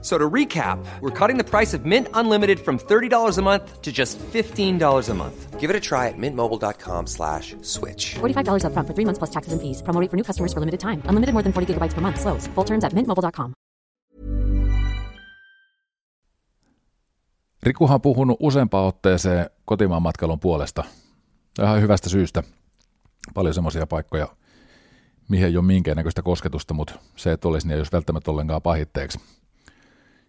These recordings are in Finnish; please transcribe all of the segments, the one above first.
So to recap, we're cutting the price of Mint Unlimited from $30 a month to just $15 a month. Give it a try at mintmobile.com slash switch. $45 upfront for three months plus taxes and fees. Promo rate for new customers for limited time. Unlimited more than 40 gigabytes per month. Slows. Full terms at mintmobile.com. Rikuhan on puhunut useampaan otteeseen kotimaan matkailun puolesta. Ihan hyvästä syystä. Paljon semmoisia paikkoja, mihin ei ole minkäännäköistä kosketusta, mutta se, että olisi, niin ei olisi välttämättä ollenkaan pahitteeksi.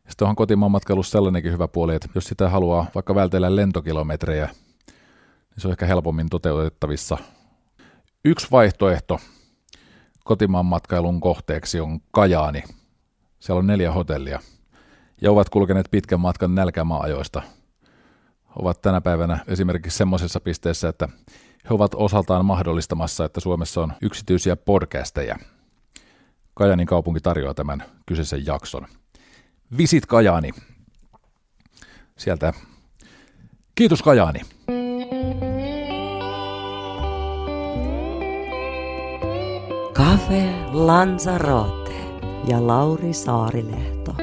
Sitten onhan kotimaan matkailussa sellainenkin hyvä puoli, että jos sitä haluaa vaikka vältellä lentokilometrejä, niin se on ehkä helpommin toteutettavissa. Yksi vaihtoehto kotimaan matkailun kohteeksi on Kajaani. Siellä on neljä hotellia ja ovat kulkeneet pitkän matkan nälkämaa-ajoista. Ovat tänä päivänä esimerkiksi semmoisessa pisteessä, että he ovat osaltaan mahdollistamassa, että Suomessa on yksityisiä podcasteja. Kajanin kaupunki tarjoaa tämän kyseisen jakson. Visit Kajaani. Sieltä. Kiitos Kajaani. Cafe Lanzarote ja Lauri Saarilehto.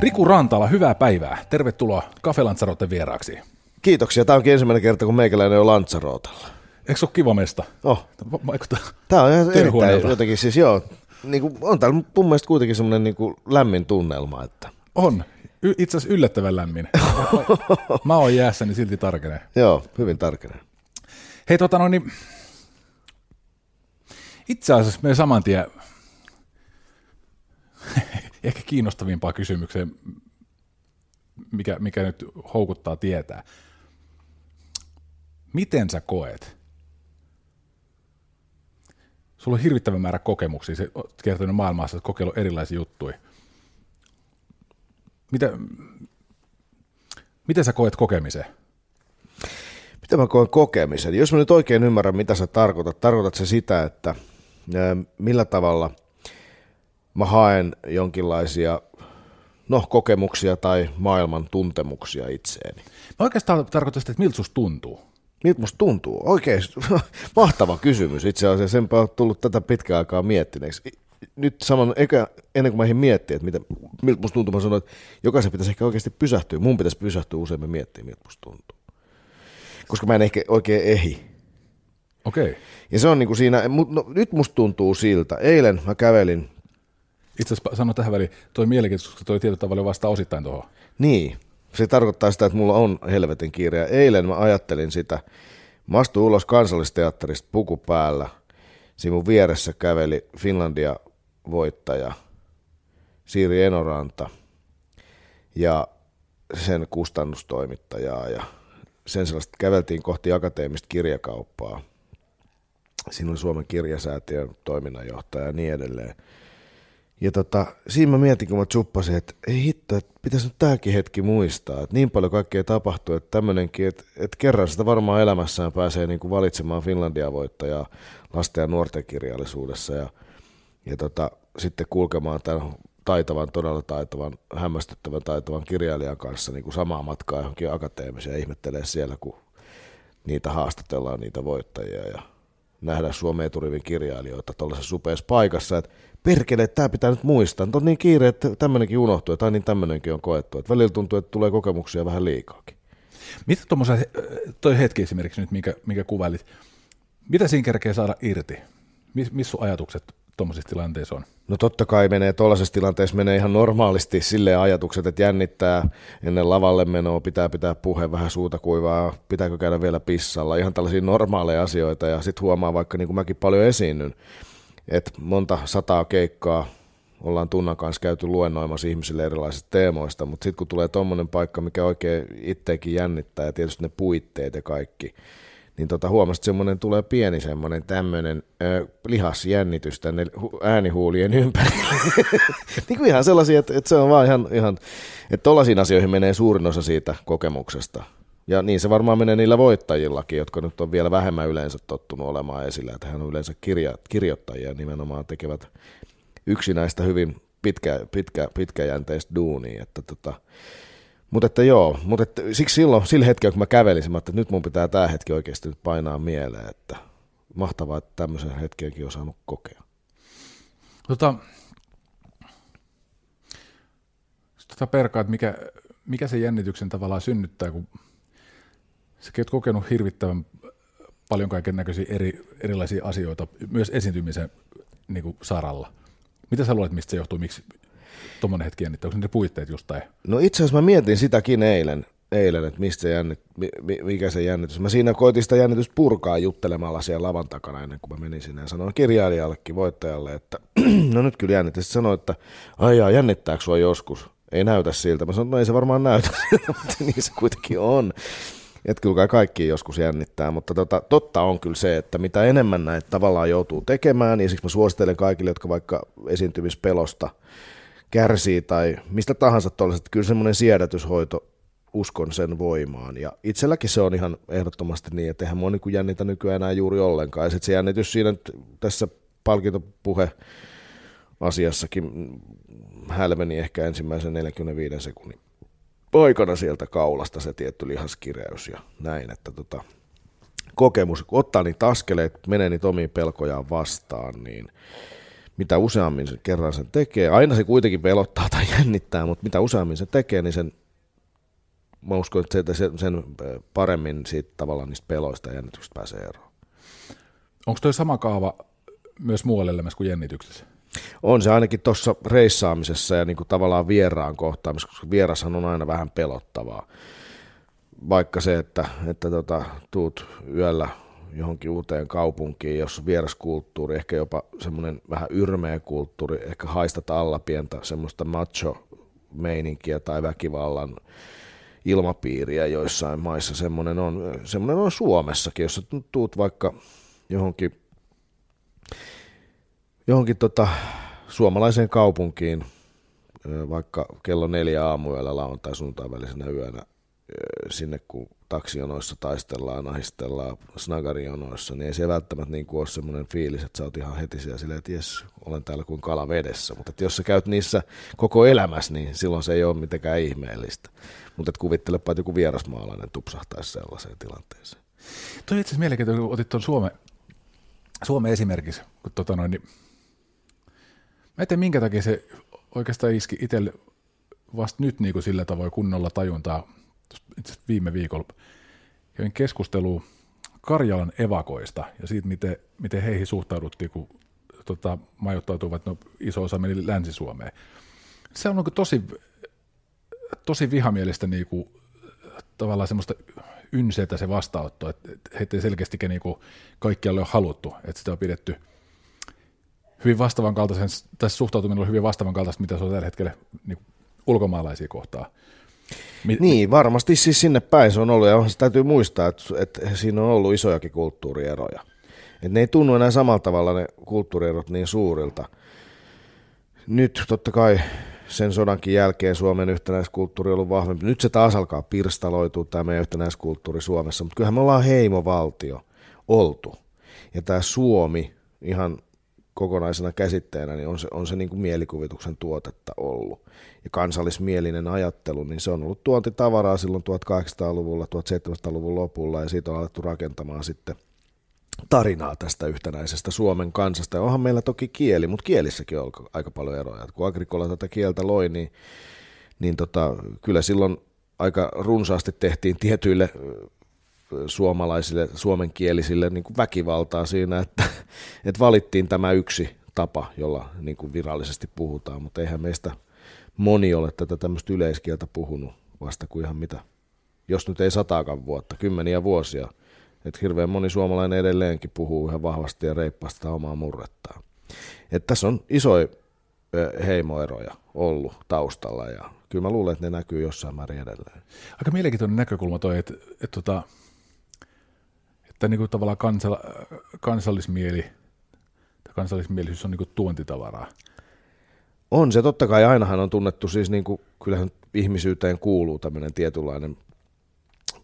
Riku Rantala, hyvää päivää. Tervetuloa Cafe Lanzarote vieraaksi. Kiitoksia. Tämä onkin ensimmäinen kerta, kun meikäläinen on Lanzarootalla. Eikö se ole kiva mesta? Oh, tämä on ihan erittäin jotenkin siis joo. Niin kuin, on täällä mun mielestä kuitenkin semmoinen niin kuin lämmin tunnelma, että On. Y- itse asiassa yllättävän lämmin. Mä oon jäässä, niin silti tarkenee. joo, hyvin tarkenen. Hei, tota no niin, itse asiassa me saman tien ehkä kiinnostavimpaa kysymykseen, mikä, mikä nyt houkuttaa tietää. Miten sä koet? Sulla on hirvittävä määrä kokemuksia, se oot kertonut maailmassa, että kokeillut erilaisia juttuja. Mitä, miten sä koet kokemisen? Mitä mä koen kokemisen? Jos mä nyt oikein ymmärrän, mitä sä tarkoitat, tarkoitat se sitä, että millä tavalla mä haen jonkinlaisia no, kokemuksia tai maailman tuntemuksia itseeni. Mä oikeastaan tarkoitan sitä, että miltä susta tuntuu. Miltä musta tuntuu? Oikein mahtava kysymys itse asiassa. Senpä on tullut tätä pitkään aikaa miettineeksi. Nyt saman, eikä, ennen kuin mä ehdin miettiä, että mitä, miltä musta tuntuu, mä sanoin, että jokaisen pitäisi ehkä oikeasti pysähtyä. Mun pitäisi pysähtyä useammin miettiä, miltä musta tuntuu. Koska mä en ehkä oikein ehi. Okei. Ja se on niin kuin siinä, no, nyt musta tuntuu siltä. Eilen mä kävelin, Itse asiassa sanon tähän väliin, toi mielenkiintoista, koska toi tietyllä tavalla vastaa osittain tuohon. niin, se tarkoittaa sitä, että mulla on helvetin kiire. Ja eilen mä ajattelin sitä, mä astuin ulos kansallisteatterista puku päällä. Siinä mun vieressä käveli Finlandia voittaja Siiri Enoranta ja sen kustannustoimittajaa ja sen sellaista käveltiin kohti akateemista kirjakauppaa. Siinä oli Suomen kirjasäätiön toiminnanjohtaja ja niin edelleen. Ja tota, siinä mä mietin, kun mä tsuppasin, että ei hitto, että pitäisi nyt tämäkin hetki muistaa, että niin paljon kaikkea tapahtuu, että tämmöinenkin, että, että kerran sitä varmaan elämässään pääsee niin kuin valitsemaan Finlandia voittajaa lasten ja nuorten kirjallisuudessa ja, ja tota, sitten kulkemaan tämän taitavan, todella taitavan, hämmästyttävän taitavan kirjailijan kanssa niin kuin samaa matkaa johonkin akateemiseen ja ihmettelee siellä, kun niitä haastatellaan, niitä voittajia ja nähdä Suomen eturivin kirjailijoita tuollaisessa supeassa paikassa, että perkele, että tämä pitää nyt muistaa. Nyt on niin kiire, että tämmöinenkin unohtuu, tai niin tämmöinenkin on koettu. Että välillä tuntuu, että tulee kokemuksia vähän liikaakin. Mitä tuommoisen, toi hetki esimerkiksi nyt, minkä, minkä kuvailit, mitä siinä kerkee saada irti? Mis, missä sun ajatukset tuommoisissa tilanteissa on? No totta kai menee tuollaisessa tilanteessa menee ihan normaalisti sille ajatukset, että jännittää ennen lavalle menoa, pitää pitää puhe vähän suuta kuivaa, pitääkö käydä vielä pissalla, ihan tällaisia normaaleja asioita ja sitten huomaa vaikka niin kuin mäkin paljon esiinnyn, että monta sataa keikkaa ollaan Tunnan kanssa käyty luennoimassa ihmisille erilaisista teemoista, mutta sitten kun tulee tuommoinen paikka, mikä oikein itseäkin jännittää ja tietysti ne puitteet ja kaikki, niin tota, huomasit, että semmoinen tulee pieni semmoinen tämmöinen lihasjännitys tänne hu- äänihuulien ympärille. niin kuin ihan sellaisia, että, että se on vaan ihan, ihan että tollaisiin asioihin menee suurin osa siitä kokemuksesta. Ja niin se varmaan menee niillä voittajillakin, jotka nyt on vielä vähemmän yleensä tottunut olemaan esillä. Että hän on yleensä kirja, kirjoittajia nimenomaan tekevät yksinäistä hyvin pitkä, pitkä, pitkäjänteistä duunia. Että tota, mutta että joo, mutta että siksi silloin, sillä hetkellä kun mä kävelin, mä että nyt mun pitää tämä hetki oikeasti nyt painaa mieleen, että mahtavaa, että tämmöisen hetkenkin on saanut kokea. Tota, tota perkaa, että mikä, mikä se jännityksen tavallaan synnyttää, kun sä oot kokenut hirvittävän paljon kaiken näköisiä eri, erilaisia asioita, myös esiintymisen niin kuin saralla. Mitä sä luulet, mistä se johtuu, miksi tuommoinen hetki jännittää? Onko ne puitteet just tai? No itse asiassa mä mietin sitäkin eilen, eilen että mistä se jännit, mikä se jännitys. Mä siinä koitin sitä jännitystä purkaa juttelemalla siellä lavan takana ennen kuin mä menin sinne ja sanoin kirjailijallekin, voittajalle, että no nyt kyllä jännittää. Sitten sanoin, että aijaa, jännittääkö sua joskus? Ei näytä siltä. Mä sanoin, no ei se varmaan näytä mutta niin se kuitenkin on. Että kyllä kaikki joskus jännittää, mutta tota, totta on kyllä se, että mitä enemmän näitä tavallaan joutuu tekemään, niin siksi mä suosittelen kaikille, jotka vaikka esiintymispelosta kärsii tai mistä tahansa tuollaiset, kyllä semmoinen siedätyshoito uskon sen voimaan. Ja itselläkin se on ihan ehdottomasti niin, että eihän mua niin jännitä nykyään enää juuri ollenkaan. Ja sitten se jännitys siinä tässä palkintopuhe asiassakin hälveni ehkä ensimmäisen 45 sekunnin poikana sieltä kaulasta se tietty lihaskireys ja näin, että tota, kokemus, kun ottaa niitä askeleet, menee niitä omiin pelkojaan vastaan, niin mitä useammin se kerran sen tekee, aina se kuitenkin pelottaa tai jännittää, mutta mitä useammin se tekee, niin sen, mä uskon, että sen, sen paremmin siitä tavallaan niistä peloista ja jännityksistä pääsee eroon. Onko toi sama kaava myös muualle elämässä kuin jännityksessä? On se ainakin tuossa reissaamisessa ja niin kuin tavallaan vieraan kohtaamisessa, koska vierashan on aina vähän pelottavaa. Vaikka se, että, että tota, tuut yöllä johonkin uuteen kaupunkiin, jossa vieraskulttuuri, ehkä jopa semmoinen vähän yrmeä kulttuuri, ehkä haistat alla pientä semmoista macho-meininkiä tai väkivallan ilmapiiriä joissain maissa. Semmoinen on, semmoinen on Suomessakin, jos tuut vaikka johonkin johonkin tota, suomalaiseen kaupunkiin, vaikka kello neljä aamuyöllä lauantai sunnuntai välisenä yönä, sinne kun taksijonoissa taistellaan, ahistellaan, snagarijonoissa, niin ei se välttämättä niin kuin ole semmoinen fiilis, että sä oot ihan heti siellä silleen, että jes, olen täällä kuin kala vedessä. Mutta että jos sä käyt niissä koko elämässä, niin silloin se ei ole mitenkään ihmeellistä. Mutta että kuvittelepa, että joku vierasmaalainen tupsahtaisi sellaiseen tilanteeseen. Toi itse asiassa mielenkiintoinen, kun otit tuon Suomen, Suomen esimerkiksi, kun tota noin, niin Mä en tiedä, minkä takia se oikeastaan iski itselle vasta nyt niin kuin sillä tavoin kunnolla tajuntaa. Itse viime viikolla kävin keskustelua Karjalan evakoista ja siitä, miten, miten heihin suhtauduttiin, kun tota, majoittautuvat, no iso osa meni Länsi-Suomeen. Se on niin tosi, tosi vihamielistä niin kuin, tavallaan semmoista ynseitä se vastaanotto, että heitä ei selkeästi niin kaikkialle ole haluttu, että sitä on pidetty – hyvin vastaavan kaltaisen, tässä suhtautuminen on hyvin vastaavan kaltaista, mitä se on tällä hetkellä niin ulkomaalaisia kohtaa. Mi- niin, varmasti siis sinne päin se on ollut, ja täytyy muistaa, että, että siinä on ollut isojakin kulttuurieroja. Että ne ei tunnu enää samalla tavalla ne kulttuurierot niin suurilta. Nyt totta kai sen sodankin jälkeen Suomen yhtenäiskulttuuri on ollut vahvempi. Nyt se taas alkaa pirstaloitua tämä meidän yhtenäiskulttuuri Suomessa, mutta kyllähän me ollaan heimovaltio oltu. Ja tämä Suomi ihan kokonaisena käsitteenä, niin on se, on se niin kuin mielikuvituksen tuotetta ollut. Ja kansallismielinen ajattelu, niin se on ollut tuontitavaraa silloin 1800-luvulla, 1700-luvun lopulla, ja siitä on alettu rakentamaan sitten tarinaa tästä yhtenäisestä Suomen kansasta. Ja onhan meillä toki kieli, mutta kielissäkin on aika paljon eroja. kun Agrikola tätä kieltä loi, niin, niin tota, kyllä silloin aika runsaasti tehtiin tietyille suomalaisille, suomenkielisille niin kuin väkivaltaa siinä, että, että valittiin tämä yksi tapa, jolla niin kuin virallisesti puhutaan, mutta eihän meistä moni ole tätä tämmöistä yleiskieltä puhunut vasta kuin ihan mitä, jos nyt ei sataakaan vuotta, kymmeniä vuosia. Että hirveän moni suomalainen edelleenkin puhuu ihan vahvasti ja reippaasti omaa murrettaan. Että tässä on isoja heimoeroja ollut taustalla ja kyllä mä luulen, että ne näkyy jossain määrin edelleen. Aika mielenkiintoinen näkökulma toi, että, että, että tota, että niin kuin tavallaan kansal, kansallismieli, kansallismielisyys on niin kuin tuontitavaraa. On se, totta kai ainahan on tunnettu, siis niin kuin, kyllähän ihmisyyteen kuuluu tämmöinen tietynlainen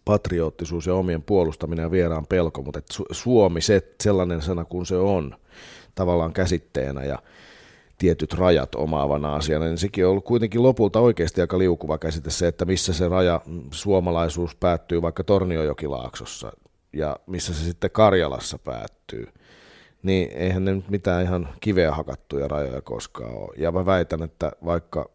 patriottisuus ja omien puolustaminen ja vieraan pelko, mutta et Suomi, se, sellainen sana kuin se on, tavallaan käsitteenä ja tietyt rajat omaavana asiana, niin sekin on ollut kuitenkin lopulta oikeasti aika liukuva käsite se, että missä se raja suomalaisuus päättyy vaikka Torniojokilaaksossa ja missä se sitten Karjalassa päättyy. Niin eihän ne nyt mitään ihan kiveä hakattuja rajoja koskaan ole. Ja mä väitän, että vaikka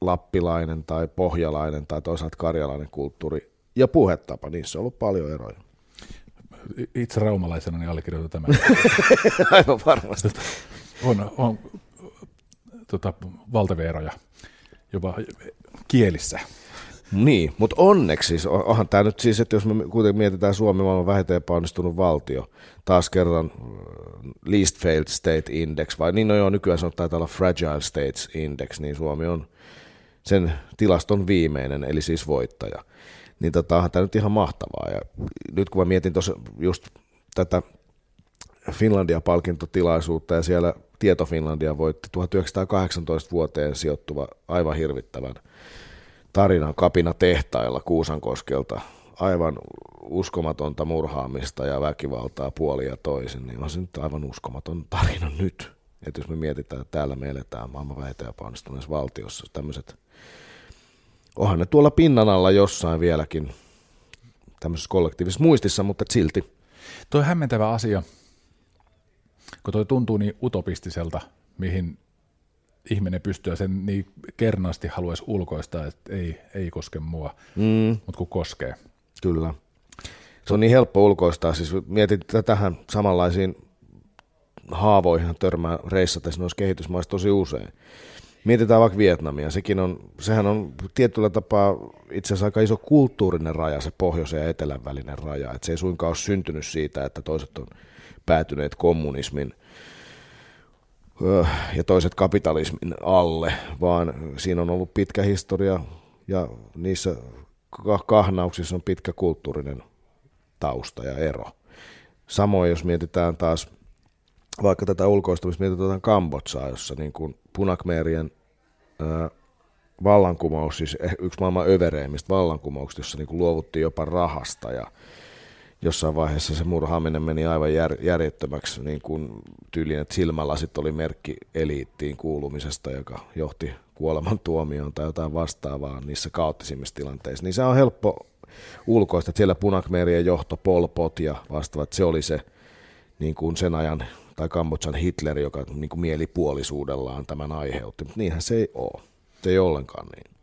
lappilainen tai pohjalainen tai toisaalta karjalainen kulttuuri ja puhetapa, niissä on ollut paljon eroja. Itse raumalaisena niin allekirjoitan tämän. Aivan varmasti. On, on tota, valtavia eroja jopa kielissä. Niin, mutta onneksi siis, onhan tämä nyt siis, että jos me kuitenkin mietitään Suomi maailman vähiten epäonnistunut valtio, taas kerran least failed state index, vai niin no joo, nykyään se on taitaa olla fragile states index, niin Suomi on sen tilaston viimeinen, eli siis voittaja. Niin tota, tämä nyt ihan mahtavaa. Ja nyt kun mä mietin tuossa just tätä Finlandia-palkintotilaisuutta ja siellä Tieto Finlandia voitti 1918 vuoteen sijoittuva aivan hirvittävän tarinan kapina tehtailla Kuusankoskelta. Aivan uskomatonta murhaamista ja väkivaltaa puoli ja toisin, niin on se nyt aivan uskomaton tarina nyt. Että jos me mietitään, että täällä me eletään maailman vähiten valtiossa, tämmöiset, onhan ne tuolla pinnan alla jossain vieläkin tämmöisessä kollektiivisessa muistissa, mutta silti. Tuo hämmentävä asia, kun toi tuntuu niin utopistiselta, mihin ihminen pystyy sen niin kernaasti haluaisi ulkoistaa, että ei, ei koske mua, mm. mutta kun koskee. Kyllä. Se on niin helppo ulkoistaa. Siis mietin tähän samanlaisiin haavoihin törmää reissatessa noissa kehitysmaissa tosi usein. Mietitään vaikka Vietnamia, sekin on, sehän on tietyllä tapaa itse asiassa aika iso kulttuurinen raja, se pohjoisen ja etelän välinen raja. Et se ei suinkaan ole syntynyt siitä, että toiset on päätyneet kommunismin ja toiset kapitalismin alle, vaan siinä on ollut pitkä historia ja niissä kahnauksissa on pitkä kulttuurinen tausta ja ero. Samoin jos mietitään taas vaikka tätä ulkoistamista, mietitään Kambotsaa, jossa niin kuin punakmeerien vallankumous, siis eh, yksi maailman övereimmistä vallankumouksista, jossa niin kuin luovuttiin jopa rahasta ja jossain vaiheessa se murhaaminen meni aivan jär, järjettömäksi niin kuin tyyliin, että silmälasit oli merkki eliittiin kuulumisesta, joka johti kuoleman tuomioon tai jotain vastaavaa niissä kaoottisimmissa tilanteissa. Niin se on helppo ulkoista, että siellä punakmeerien johto, Polpot ja vastaavat, se oli se niin kuin sen ajan, tai Kambodjan Hitler, joka niin kuin mielipuolisuudellaan tämän aiheutti, mutta niinhän se ei ole. Se ei ollenkaan niin.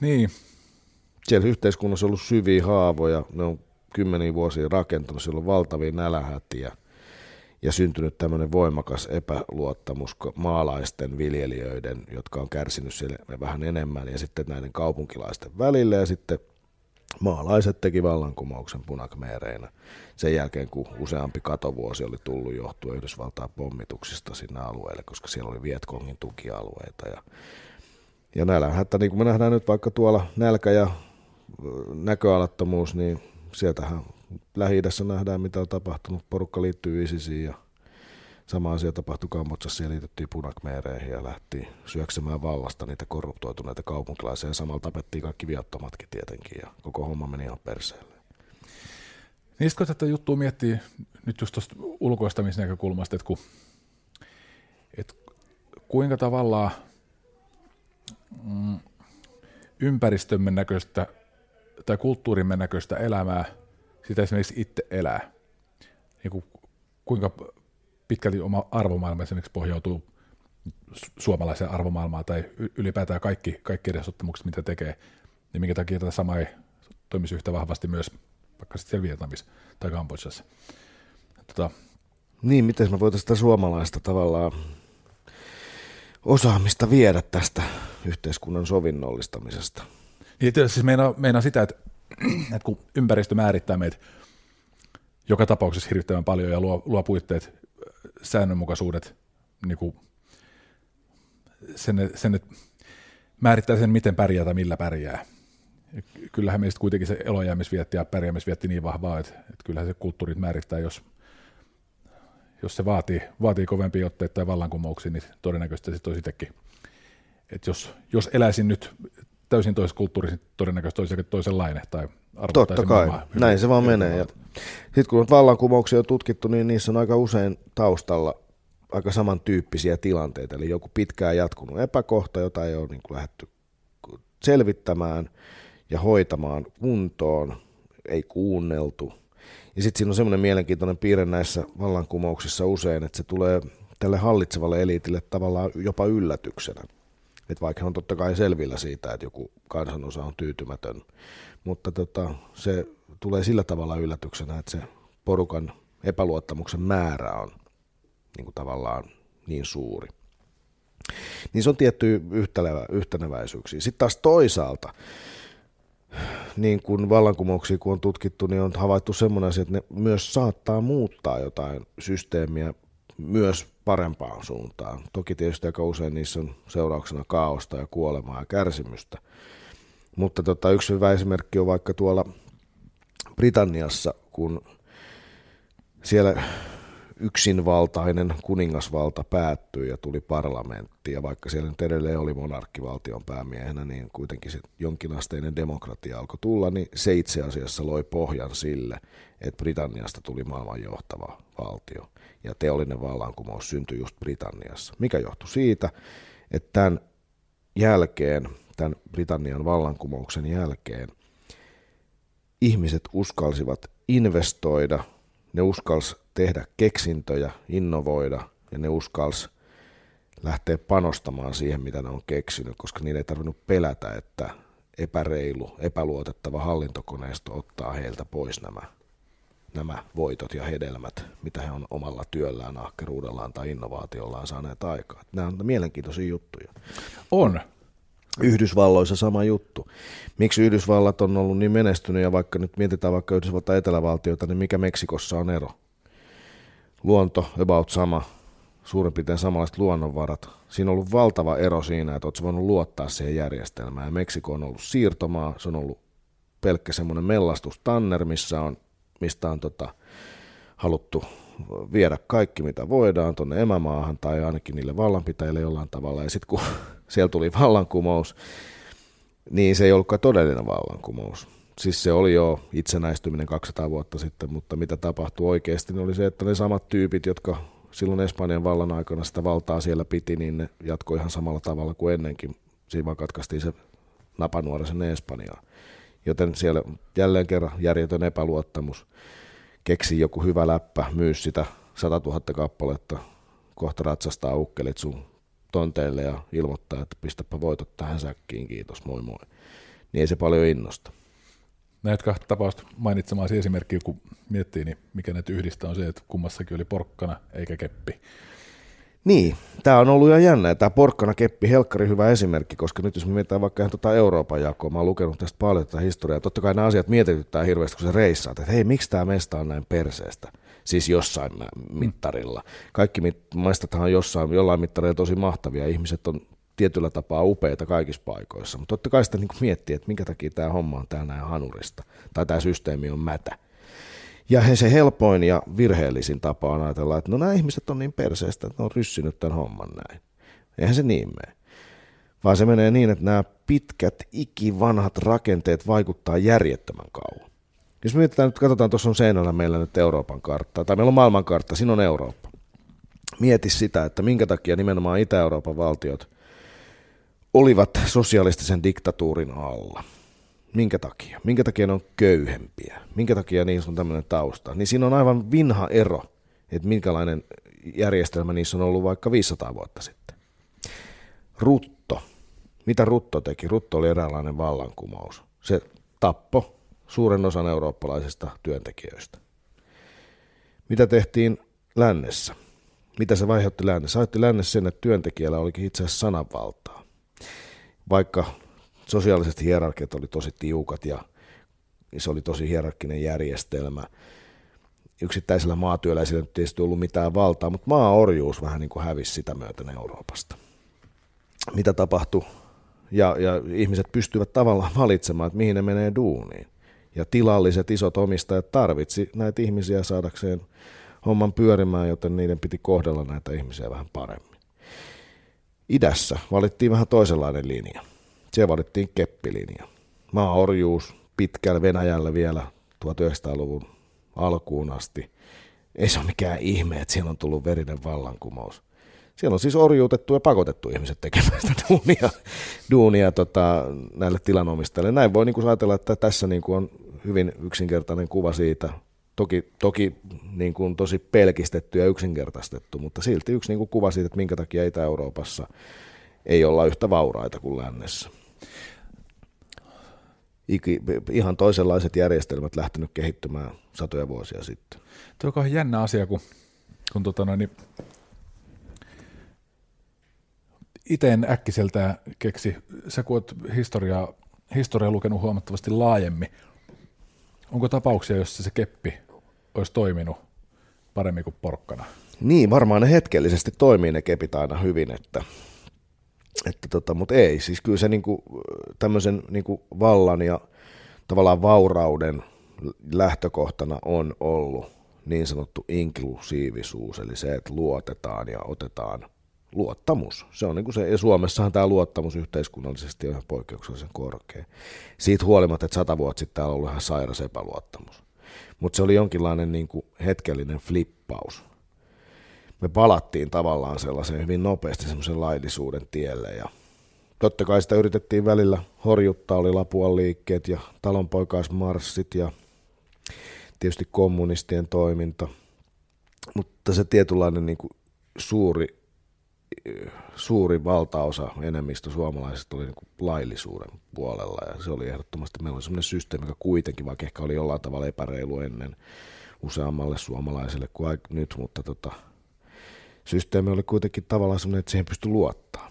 Niin, siellä yhteiskunnassa on ollut syviä haavoja, ne on kymmeniä vuosia rakentunut, siellä on valtavia nälähätiä ja syntynyt tämmöinen voimakas epäluottamus maalaisten viljelijöiden, jotka on kärsinyt siellä vähän enemmän, ja sitten näiden kaupunkilaisten välillä, ja sitten maalaiset teki vallankumouksen punakmeereinä sen jälkeen, kun useampi katovuosi oli tullut johtua Yhdysvaltain pommituksista sinne alueelle, koska siellä oli Vietkongin tukialueita. Ja, ja nälänhättä, niin kuin me nähdään nyt vaikka tuolla nälkä ja näköalattomuus, niin sieltähän lähi nähdään, mitä on tapahtunut. Porukka liittyy ISISiin ja sama asia tapahtui Kambodsassa ja liityttiin punakmeereihin ja lähti syöksemään vallasta niitä korruptoituneita kaupunkilaisia ja samalla tapettiin kaikki viattomatkin tietenkin ja koko homma meni ihan perseelle. Niin kun tätä juttua miettii nyt just tuosta ulkoistamisnäkökulmasta, että, kun, että kuinka tavallaan mm, ympäristömme näköistä tai kulttuurimme näköistä elämää sitä esimerkiksi itse elää. Niin kuin, kuinka pitkälti oma arvomaailma esimerkiksi pohjautuu suomalaiseen arvomaailmaan tai ylipäätään kaikki, kaikki edesottamukset, mitä tekee, niin minkä takia tätä samaa ei toimisi yhtä vahvasti myös vaikka sitten siellä Vietnamissa tai Kambodsassa. Tota, niin, miten me voitaisiin sitä suomalaista tavallaan osaamista viedä tästä yhteiskunnan sovinnollistamisesta – niin siis meinaa, meinaa sitä, että, että kun ympäristö määrittää meitä joka tapauksessa hirvittävän paljon ja luo, luo puitteet, säännönmukaisuudet, niin kuin sen, sen, määrittää sen, miten pärjää tai millä pärjää. Kyllähän meistä kuitenkin se elojäämisvietti ja pärjäämisvietti niin vahvaa, että, että kyllähän se kulttuurit määrittää, jos, jos se vaatii, vaatii kovempia otteita tai vallankumouksia, niin todennäköisesti se toisi itsekin. Jos, jos eläisin nyt täysin toisessa kulttuurissa todennäköisesti olisi toisenlainen tai Totta kai, näin se vaan menee. Sitten kun vallankumouksia on tutkittu, niin niissä on aika usein taustalla aika samantyyppisiä tilanteita, eli joku pitkään jatkunut epäkohta, jota ei ole niin kuin lähdetty selvittämään ja hoitamaan kuntoon, ei kuunneltu. Ja sitten siinä on semmoinen mielenkiintoinen piirre näissä vallankumouksissa usein, että se tulee tälle hallitsevalle eliitille tavallaan jopa yllätyksenä. Että vaikka on totta kai selvillä siitä, että joku kansanosa on tyytymätön, mutta tota, se tulee sillä tavalla yllätyksenä, että se porukan epäluottamuksen määrä on niin kuin tavallaan niin suuri. Niin se on tietty yhteneväisyyksiä. Sitten taas toisaalta, niin kuin vallankumouksia kun on tutkittu, niin on havaittu semmoinen asia, että ne myös saattaa muuttaa jotain systeemiä myös parempaan suuntaan. Toki tietysti aika usein niissä on seurauksena kaaosta ja kuolemaa ja kärsimystä. Mutta tota, yksi hyvä esimerkki on vaikka tuolla Britanniassa, kun siellä yksinvaltainen kuningasvalta päättyi ja tuli parlamentti, ja vaikka siellä nyt edelleen oli monarkkivaltion päämiehenä, niin kuitenkin se jonkinasteinen demokratia alkoi tulla, niin se itse asiassa loi pohjan sille, että Britanniasta tuli maailman johtava valtio, ja teollinen vallankumous syntyi just Britanniassa. Mikä johtui siitä, että tämän jälkeen, tämän Britannian vallankumouksen jälkeen, ihmiset uskalsivat investoida, ne uskalsivat tehdä keksintöjä, innovoida ja ne uskalsi lähteä panostamaan siihen, mitä ne on keksinyt, koska niillä ei tarvinnut pelätä, että epäreilu, epäluotettava hallintokoneisto ottaa heiltä pois nämä, nämä voitot ja hedelmät, mitä he on omalla työllään, ahkeruudellaan tai innovaatiollaan saaneet aikaa. Nämä on mielenkiintoisia juttuja. On. Yhdysvalloissa sama juttu. Miksi Yhdysvallat on ollut niin menestynyt ja vaikka nyt mietitään vaikka Yhdysvaltain etelävaltioita, niin mikä Meksikossa on ero? luonto about sama, suurin piirtein samanlaiset luonnonvarat. Siinä on ollut valtava ero siinä, että oletko voinut luottaa siihen järjestelmään. Ja Meksiko on ollut siirtomaa, se on ollut pelkkä semmoinen mellastustanner, missä on, mistä on tota, haluttu viedä kaikki, mitä voidaan tuonne emämaahan tai ainakin niille vallanpitäjille jollain tavalla. Ja sitten kun siellä tuli vallankumous, niin se ei ollutkaan todellinen vallankumous siis se oli jo itsenäistyminen 200 vuotta sitten, mutta mitä tapahtui oikeasti, niin oli se, että ne samat tyypit, jotka silloin Espanjan vallan aikana sitä valtaa siellä piti, niin ne jatkoi ihan samalla tavalla kuin ennenkin. Siinä vaan katkaistiin se napanuora sinne Espanjaan. Joten siellä jälleen kerran järjetön epäluottamus. Keksi joku hyvä läppä, myy sitä 100 000 kappaletta, kohta ratsastaa ukkelit sun tonteille ja ilmoittaa, että pistäpä voitot tähän säkkiin, kiitos, moi moi. Niin ei se paljon innosta näitä kahta tapausta mainitsemaan esimerkki, kun miettii, niin mikä ne yhdistää on se, että kummassakin oli porkkana eikä keppi. Niin, tämä on ollut ihan jännä. Tämä porkkana keppi, helkkari hyvä esimerkki, koska nyt jos me mietitään vaikka ihan tuota Euroopan jakoa, mä oon lukenut tästä paljon tätä historiaa. Totta kai nämä asiat mietityttää hirveästi, kun se reissaat, että hei, miksi tämä mesta on näin perseestä? Siis jossain mittarilla. Kaikki mit- maistathan on jossain, jollain mittarilla tosi mahtavia. Ihmiset on tietyllä tapaa upeita kaikissa paikoissa, mutta totta kai sitä niin miettii, että minkä takia tämä homma on täällä näin hanurista, tai tämä systeemi on mätä. Ja he se helpoin ja virheellisin tapa on ajatella, että no nämä ihmiset on niin perseestä, että ne on ryssinyt tämän homman näin. Eihän se niin mene. Vaan se menee niin, että nämä pitkät, ikivanhat rakenteet vaikuttaa järjettömän kauan. Jos mietitään nyt, katsotaan, tuossa on seinällä meillä nyt Euroopan kartta, tai meillä on maailman kartta, siinä on Eurooppa. Mieti sitä, että minkä takia nimenomaan Itä-Euroopan valtiot – olivat sosialistisen diktatuurin alla. Minkä takia? Minkä takia ne on köyhempiä? Minkä takia niissä on tämmöinen tausta? Niin siinä on aivan vinha ero, että minkälainen järjestelmä niissä on ollut vaikka 500 vuotta sitten. Rutto. Mitä Rutto teki? Rutto oli eräänlainen vallankumous. Se tappo suuren osan eurooppalaisista työntekijöistä. Mitä tehtiin lännessä? Mitä se vaiheutti lännessä? Aiheutti lännessä sen, että työntekijällä olikin itse asiassa sananvaltaa vaikka sosiaaliset hierarkiat oli tosi tiukat ja se oli tosi hierarkkinen järjestelmä. Yksittäisellä maatyöläisillä ei ollut mitään valtaa, mutta maaorjuus vähän niin kuin hävisi sitä myöten Euroopasta. Mitä tapahtui? Ja, ja ihmiset pystyvät tavallaan valitsemaan, että mihin ne menee duuniin. Ja tilalliset isot omistajat tarvitsi näitä ihmisiä saadakseen homman pyörimään, joten niiden piti kohdella näitä ihmisiä vähän paremmin idässä valittiin vähän toisenlainen linja. Siellä valittiin keppilinja. Maaorjuus pitkällä Venäjällä vielä 1900-luvun alkuun asti. Ei se ole mikään ihme, että siellä on tullut verinen vallankumous. Siellä on siis orjuutettu ja pakotettu ihmiset tekemään sitä duunia, duunia tota, näille tilanomistajille. Näin voi niin kuin ajatella, että tässä niin kuin on hyvin yksinkertainen kuva siitä. Toki, toki niin kuin tosi pelkistetty ja yksinkertaistettu, mutta silti yksi niin kuin kuva siitä, että minkä takia Itä-Euroopassa ei olla yhtä vauraita kuin lännessä. Iki, ihan toisenlaiset järjestelmät lähtenyt kehittymään satoja vuosia sitten. Tuo on jännä asia, kun, kun tota noin, niin itse en äkkiseltään keksi, sä kun oot historiaa, historiaa lukenut huomattavasti laajemmin, onko tapauksia, jossa se keppi olisi toiminut paremmin kuin porkkana? Niin, varmaan ne hetkellisesti toimii ne kepit aina hyvin, että, että tota, mutta ei, siis kyllä se niinku, tämmöisen niinku vallan ja tavallaan vaurauden lähtökohtana on ollut niin sanottu inklusiivisuus, eli se, että luotetaan ja otetaan – luottamus. Se on niin kuin se, ja Suomessahan tämä luottamus yhteiskunnallisesti on ihan poikkeuksellisen korkea. Siitä huolimatta, että sata vuotta sitten täällä on ollut ihan sairas epäluottamus. Mutta se oli jonkinlainen niin kuin hetkellinen flippaus. Me palattiin tavallaan sellaiseen hyvin nopeasti semmoisen laillisuuden tielle ja totta kai sitä yritettiin välillä horjuttaa, oli Lapuan liikkeet ja talonpoikaismarssit ja tietysti kommunistien toiminta, mutta se tietynlainen niin kuin suuri suuri valtaosa, enemmistö suomalaisista oli niin kuin laillisuuden puolella ja se oli ehdottomasti, meillä oli sellainen systeemi, joka kuitenkin, vaikka ehkä oli jollain tavalla epäreilu ennen useammalle suomalaiselle kuin nyt, mutta tota, systeemi oli kuitenkin tavallaan sellainen, että siihen pystyi luottaa.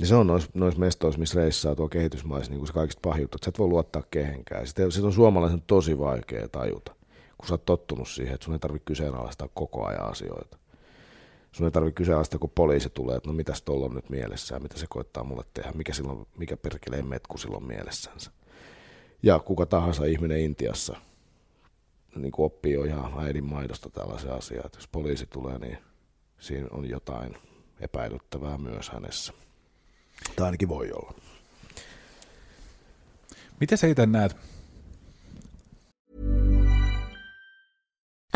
Ja se on noissa nois mestoissa, missä reissaa tuo kehitysmaissa niin kuin se kaikista pahiutta, että sä et voi luottaa kehenkään. Sitä, sitä on suomalaisen tosi vaikea tajuta kun sä oot tottunut siihen, että sun ei tarvitse kyseenalaistaa koko ajan asioita. Sun ei tarvitse kyseenalaistaa, kun poliisi tulee, että no mitäs tuolla on nyt mielessään, mitä se koittaa mulle tehdä, mikä, silloin, mikä perkeleen metku silloin mielessänsä. Ja kuka tahansa ihminen Intiassa niin kuin oppii jo ihan äidin maidosta tällaisia asioita. Jos poliisi tulee, niin siinä on jotain epäilyttävää myös hänessä. Tai ainakin voi olla. Miten sä itse näet,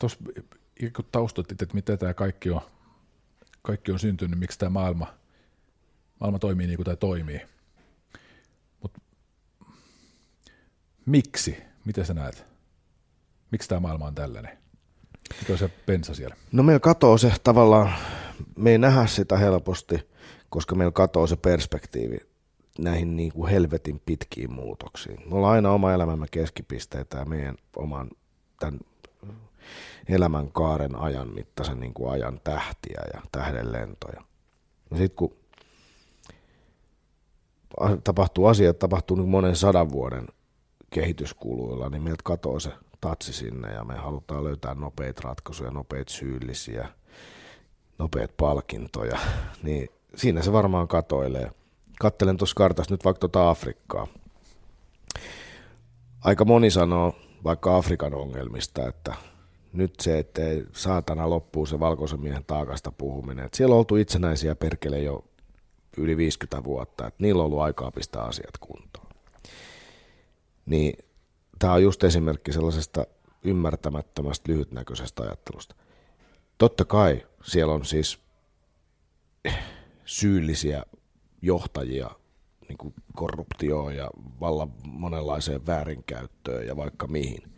Tuossa kun taustoitit, että miten tämä kaikki on, kaikki on syntynyt, miksi tämä maailma, maailma toimii niin kuin tämä toimii. Mutta miksi? Miten sä näet? Miksi tämä maailma on tällainen? Mikä on se pensa siellä? No meillä katoo se tavallaan, me ei nähdä sitä helposti, koska meillä katoo se perspektiivi näihin niin kuin helvetin pitkiin muutoksiin. Me ollaan aina oma elämämme keskipisteitä ja meidän oman tämän elämänkaaren ajan mittaisen niin kuin ajan tähtiä ja tähdenlentoja. No sitten kun tapahtuu asiat, tapahtuu niin monen sadan vuoden kehityskuluilla, niin meiltä katoaa se tatsi sinne ja me halutaan löytää nopeita ratkaisuja, nopeita syyllisiä, nopeita palkintoja, niin siinä se varmaan katoilee. Kattelen tuossa kartassa nyt vaikka tuota Afrikkaa. Aika moni sanoo vaikka Afrikan ongelmista, että nyt se, että saatana loppuu se valkoisen miehen taakasta puhuminen. Et siellä on oltu itsenäisiä perkele jo yli 50 vuotta, että niillä on ollut aikaa pistää asiat kuntoon. Niin tämä on just esimerkki sellaisesta ymmärtämättömästä lyhytnäköisestä ajattelusta. Totta kai siellä on siis syyllisiä johtajia niin korruptioon ja vallan monenlaiseen väärinkäyttöön ja vaikka mihin –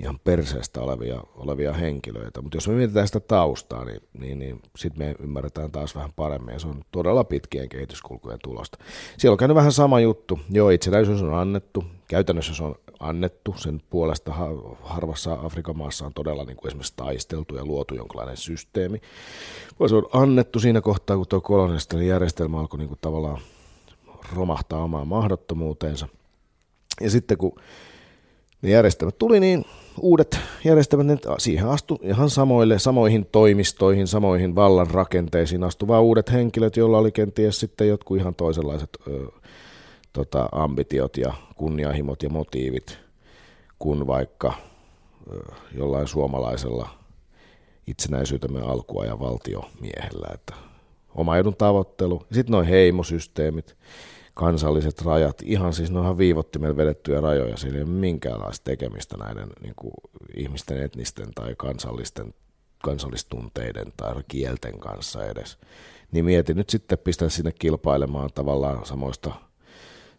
ihan perseestä olevia, olevia henkilöitä. Mutta jos me mietitään sitä taustaa, niin, niin, niin sitten me ymmärretään taas vähän paremmin, ja se on todella pitkien kehityskulkujen tulosta. Siellä on käynyt vähän sama juttu. Joo, itsenäisyys on annettu. Käytännössä se on annettu, sen puolesta harvassa Afrikan maassa on todella niin kuin esimerkiksi taisteltu ja luotu jonkinlainen systeemi, se on annettu siinä kohtaa, kun tuo kolonialistinen järjestelmä alkoi niin kuin tavallaan romahtaa omaan mahdottomuuteensa. Ja sitten kun ne järjestelmät. Tuli, niin uudet järjestelmät, ne siihen astu ihan samoille, samoihin toimistoihin, samoihin vallan rakenteisiin astuvat uudet henkilöt, joilla oli kenties sitten jotkut ihan toisenlaiset ö, tota, ambitiot ja kunnianhimot ja motiivit kuin vaikka ö, jollain suomalaisella itsenäisyytemme alkua ja valtiomiehellä, että oma edun tavoittelu. Sitten noin heimosysteemit, kansalliset rajat, ihan siis ne onhan viivottimella vedettyjä rajoja, siinä ei ole minkäänlaista tekemistä näiden niin kuin, ihmisten etnisten tai kansallisten kansallistunteiden tai kielten kanssa edes. Niin mietin nyt sitten pistää sinne kilpailemaan tavallaan samoista,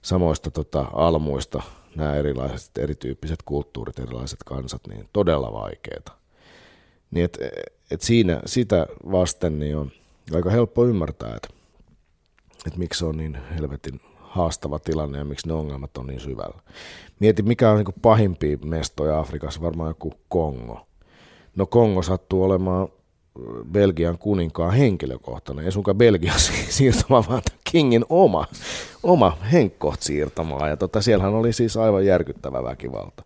samoista tota, almuista nämä erilaiset, erityyppiset kulttuurit, erilaiset kansat, niin todella vaikeita. Niin et, et siinä, sitä vasten niin on aika helppo ymmärtää, että, että miksi on niin helvetin haastava tilanne ja miksi ne ongelmat on niin syvällä. Mieti, mikä on niin pahimpia mestoja Afrikassa, varmaan joku Kongo. No Kongo sattuu olemaan Belgian kuninkaan henkilökohtainen, ei sunkaan Belgian siirtoma, vaan Kingin oma, oma henkkoht siirtomaa. Ja tota, siellähän oli siis aivan järkyttävä väkivalta.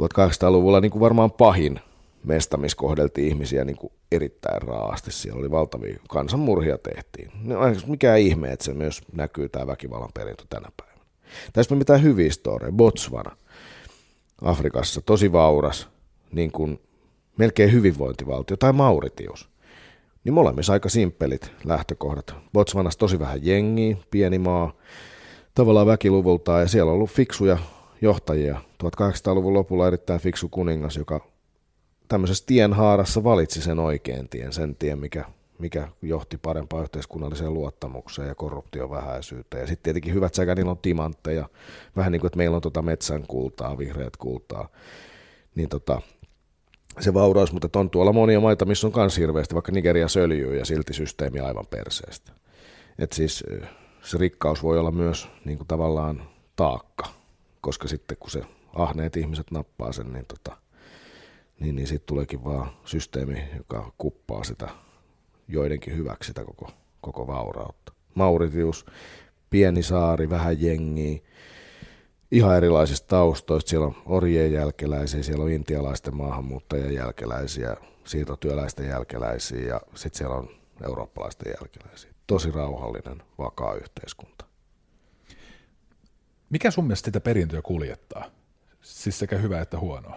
1800-luvulla niin kuin varmaan pahin mesta, missä kohdeltiin ihmisiä niin kuin erittäin raasti. Siellä oli valtavia kansanmurhia tehtiin. No, mikä ihme, että se myös näkyy tämä väkivallan perintö tänä päivänä. Tässä on mitään hyviä storeja. Botswana, Afrikassa, tosi vauras, niin kuin melkein hyvinvointivaltio, tai Mauritius. Niin molemmissa aika simppelit lähtökohdat. Botswanassa tosi vähän jengiä, pieni maa, tavallaan väkiluvultaan, ja siellä on ollut fiksuja johtajia. 1800-luvun lopulla erittäin fiksu kuningas, joka tämmöisessä tienhaarassa valitsi sen oikean tien, sen tien, mikä, mikä johti parempaan yhteiskunnalliseen luottamukseen ja korruption vähäisyyteen. Ja sitten tietenkin hyvät sekä niillä on timantteja, vähän niin kuin, että meillä on tota metsän kultaa, vihreät kultaa, niin tota, se vauraus, mutta on tuolla monia maita, missä on myös hirveästi, vaikka Nigeria söljyy ja silti systeemi aivan perseestä. Et siis se rikkaus voi olla myös niin kuin tavallaan taakka, koska sitten kun se ahneet ihmiset nappaa sen, niin tota, niin, niin sitten tuleekin vaan systeemi, joka kuppaa sitä joidenkin hyväksi sitä koko, koko vaurautta. Mauritius, pieni saari, vähän jengiä, ihan erilaisista taustoista. Siellä on orjien jälkeläisiä, siellä on intialaisten maahanmuuttajien jälkeläisiä, siirtotyöläisten jälkeläisiä ja sitten siellä on eurooppalaisten jälkeläisiä. Tosi rauhallinen, vakaa yhteiskunta. Mikä sun mielestä sitä perintöä kuljettaa? Siis sekä hyvä että huonoa?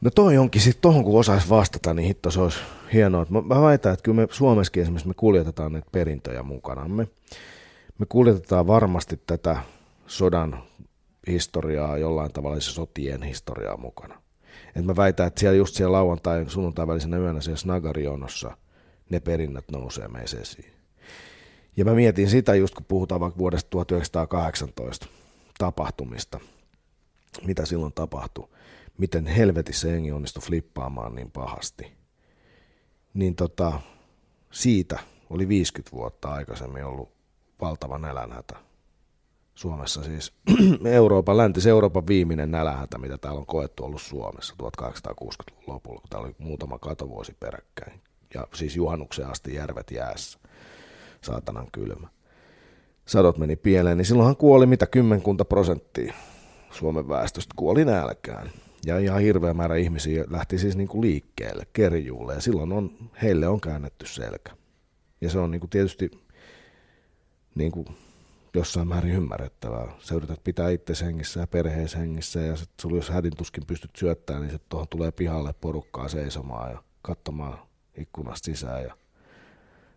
No toi onkin sitten tohon, kun osaisi vastata, niin hitto se olisi hienoa. Mä, mä väitän, että kyllä me Suomessakin esimerkiksi me kuljetetaan näitä perintöjä mukanamme. Me kuljetetaan varmasti tätä sodan historiaa jollain tavalla, se sotien historiaa mukana. Et mä väitän, että siellä just siellä lauantai sunnuntai välisenä yönä siellä Snagarionossa ne perinnöt nousee meissä esiin. Ja mä mietin sitä just, kun puhutaan vaikka vuodesta 1918 tapahtumista, mitä silloin tapahtui miten helvetissä jengi onnistui flippaamaan niin pahasti. Niin tota, siitä oli 50 vuotta aikaisemmin ollut valtava nälänhätä. Suomessa siis Euroopan, läntis-Euroopan viimeinen nälänhätä, mitä täällä on koettu ollut Suomessa 1860-luvun lopulla, kun täällä oli muutama katovuosi peräkkäin. Ja siis juhannuksen asti järvet jäässä, saatanan kylmä. Sadot meni pieleen, niin silloinhan kuoli mitä kymmenkunta prosenttia Suomen väestöstä kuoli nälkään. Ja ihan hirveä määrä ihmisiä lähti siis niin kuin liikkeelle, kerjuulle, ja silloin on, heille on käännetty selkä. Ja se on niin kuin tietysti niin kuin jossain määrin ymmärrettävää. Sä yrität pitää itse hengissä ja perheessä hengissä, ja sit sulla jos hädintuskin pystyt syöttämään, niin sitten tuohon tulee pihalle porukkaa seisomaan ja katsomaan ikkunasta sisään ja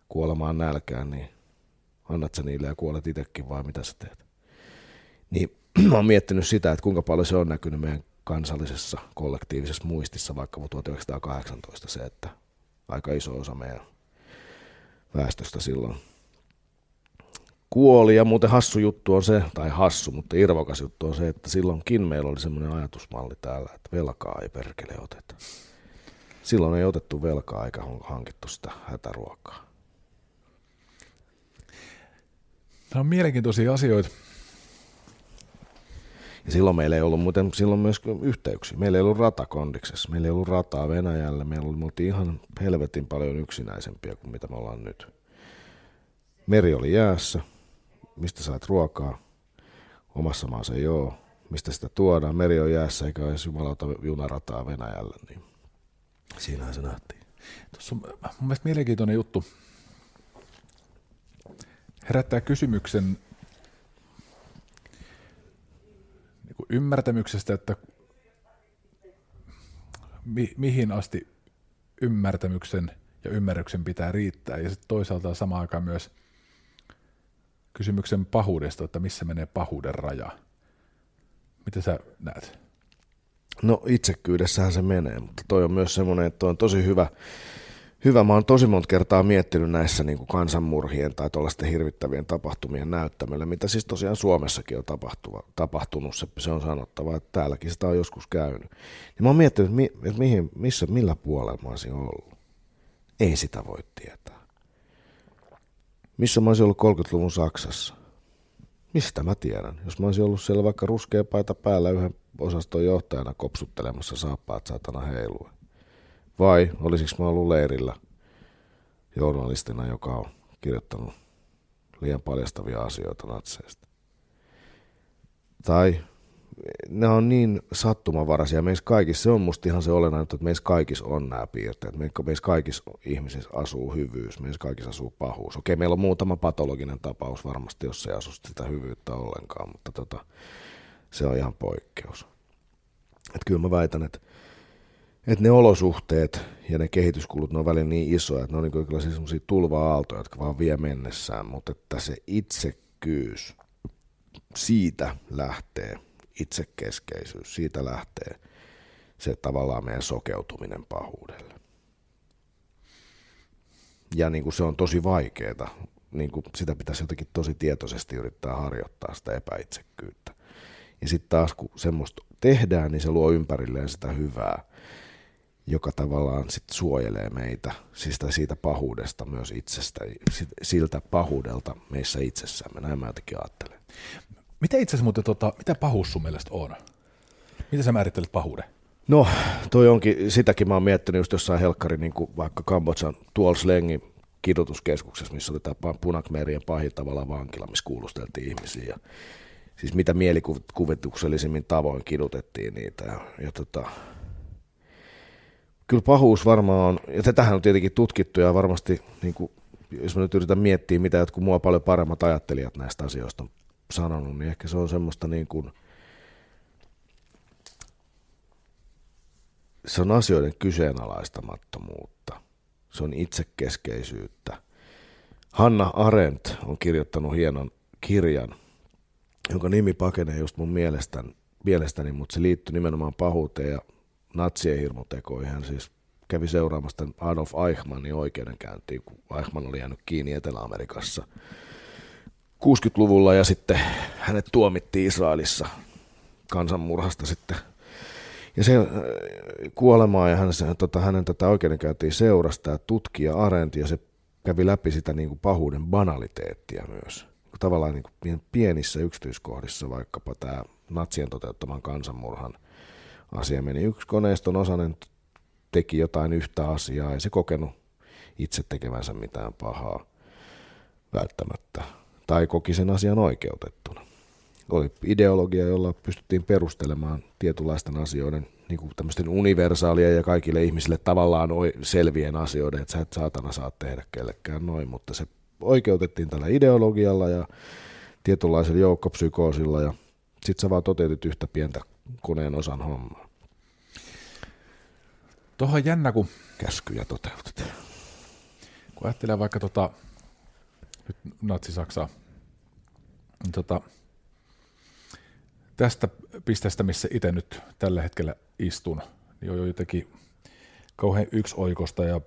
kuolemaan nälkään, niin annat sä niille ja kuolet itsekin vai mitä sä teet. Niin mä oon miettinyt sitä, että kuinka paljon se on näkynyt meidän kansallisessa kollektiivisessa muistissa vaikka 1918 se, että aika iso osa meidän väestöstä silloin kuoli. Ja muuten hassu juttu on se, tai hassu, mutta irvokas juttu on se, että silloinkin meillä oli semmoinen ajatusmalli täällä, että velkaa ei perkele oteta. Silloin ei otettu velkaa eikä hankittu sitä hätäruokaa. Tämä on mielenkiintoisia asioita. Ja silloin meillä ei ollut muuten silloin myös yhteyksiä. Meillä ei ollut rata kondiksessa, meillä ei ollut rataa Venäjällä, meillä oli, me oltiin ihan helvetin paljon yksinäisempiä kuin mitä me ollaan nyt. Meri oli jäässä, mistä saat ruokaa, omassa maassa ei ole, mistä sitä tuodaan, meri on jäässä eikä edes jumalauta junarataa Venäjällä, niin siinähän se nähtiin. Tuossa on mun mielestä mielenkiintoinen juttu. Herättää kysymyksen niin kuin ymmärtämyksestä, että mi- mihin asti ymmärtämyksen ja ymmärryksen pitää riittää. Ja sitten toisaalta samaan aikaan myös kysymyksen pahuudesta, että missä menee pahuuden raja. Mitä sä näet? No itsekkyydessähän se menee, mutta toi on myös semmoinen, että on tosi hyvä, hyvä. Mä oon tosi monta kertaa miettinyt näissä niin kuin kansanmurhien tai tuollaisten hirvittävien tapahtumien näyttämöllä, mitä siis tosiaan Suomessakin on tapahtuva, tapahtunut, se, se on sanottava, että täälläkin sitä on joskus käynyt. Ja mä oon miettinyt, että, mi, että mihin, missä, millä puolella mä olisin ollut. Ei sitä voi tietää. Missä mä olisin ollut 30-luvun Saksassa? Mistä mä tiedän? Jos mä olisin ollut siellä vaikka ruskea paita päällä yhden osaston johtajana kopsuttelemassa saappaat saatana heilua. Vai olisiko mä ollut leirillä journalistina, joka on kirjoittanut liian paljastavia asioita natseista. Tai ne on niin sattumavaraisia. Meissä kaikissa, se on musta ihan se olennainen, että meissä kaikissa on nämä piirteet. Meissä kaikissa ihmisissä asuu hyvyys, meissä kaikissa asuu pahuus. Okei, meillä on muutama patologinen tapaus varmasti, jos ei asu sitä hyvyyttä ollenkaan, mutta tota, se on ihan poikkeus. Et kyllä mä väitän, että, että ne olosuhteet ja ne kehityskulut, ne on välillä niin isoja, että ne on niin kyllä sellaisia tulva-aaltoja, jotka vaan vie mennessään, mutta että se itsekkyys, siitä lähtee itsekeskeisyys, siitä lähtee se tavallaan meidän sokeutuminen pahuudelle. Ja niin kuin se on tosi vaikeaa, niin kuin sitä pitäisi jotenkin tosi tietoisesti yrittää harjoittaa sitä epäitsekkyyttä. Ja sitten taas kun semmoista tehdään, niin se luo ympärilleen sitä hyvää, joka tavallaan sit suojelee meitä siis siitä pahuudesta myös itsestä, siltä pahuudelta meissä itsessämme. Näin mä jotenkin ajattelen. Mitä itse asiassa muuten, tota, mitä pahuus sun mielestä on? Miten sä määrittelet pahuuden? No, toi onkin, sitäkin mä oon miettinyt just jossain helkkari, niin kuin vaikka Kambodsan Tuol Slengin kidutuskeskuksessa, missä oli tämä Punakmerien pahin tavalla vankila, missä kuulusteltiin ihmisiä. Ja, siis mitä mielikuvituksellisimmin tavoin kidutettiin niitä. Ja, ja tota, kyllä pahuus varmaan on, ja tätähän on tietenkin tutkittu ja varmasti, niin kuin, jos mä nyt yritän miettiä, mitä jotkut mua paljon paremmat ajattelijat näistä asioista on sanonut, niin ehkä se on semmoista niin kuin, se on asioiden kyseenalaistamattomuutta. Se on itsekeskeisyyttä. Hanna Arendt on kirjoittanut hienon kirjan, jonka nimi pakenee just mun mielestäni, mielestäni mutta se liittyy nimenomaan pahuuteen ja natsien hirmutekoihin. Hän siis kävi seuraamassa Adolf Eichmannin oikeudenkäyntiin, kun Eichmann oli jäänyt kiinni Etelä-Amerikassa – 60-luvulla ja sitten hänet tuomittiin Israelissa kansanmurhasta sitten. Ja se äh, kuolemaa ja hän, se, tota, hänen tätä oikeudenkäyntiä seurasi tämä tutkija Arendt ja se kävi läpi sitä niin kuin pahuuden banaliteettia myös. Tavallaan niin kuin pienissä yksityiskohdissa vaikkapa tämä natsien toteuttaman kansanmurhan asia meni. Yksi koneiston osainen teki jotain yhtä asiaa, ei se kokenut itse tekevänsä mitään pahaa välttämättä tai koki sen asian oikeutettuna. Oli ideologia, jolla pystyttiin perustelemaan tietynlaisten asioiden niin kuin universaalia ja kaikille ihmisille tavallaan selvien asioiden, että sä et saatana saa tehdä kellekään noin, mutta se oikeutettiin tällä ideologialla ja tietynlaisella joukkopsykoosilla ja sit sä vaan toteutit yhtä pientä koneen osan hommaa. Tuohon jännä, kun... Käskyjä toteutit. Kun ajattelee vaikka tota, nyt Natsi-Saksaa, niin tota, tästä pisteestä, missä itse nyt tällä hetkellä istun, niin on jo jotenkin kauhean yksioikosta ja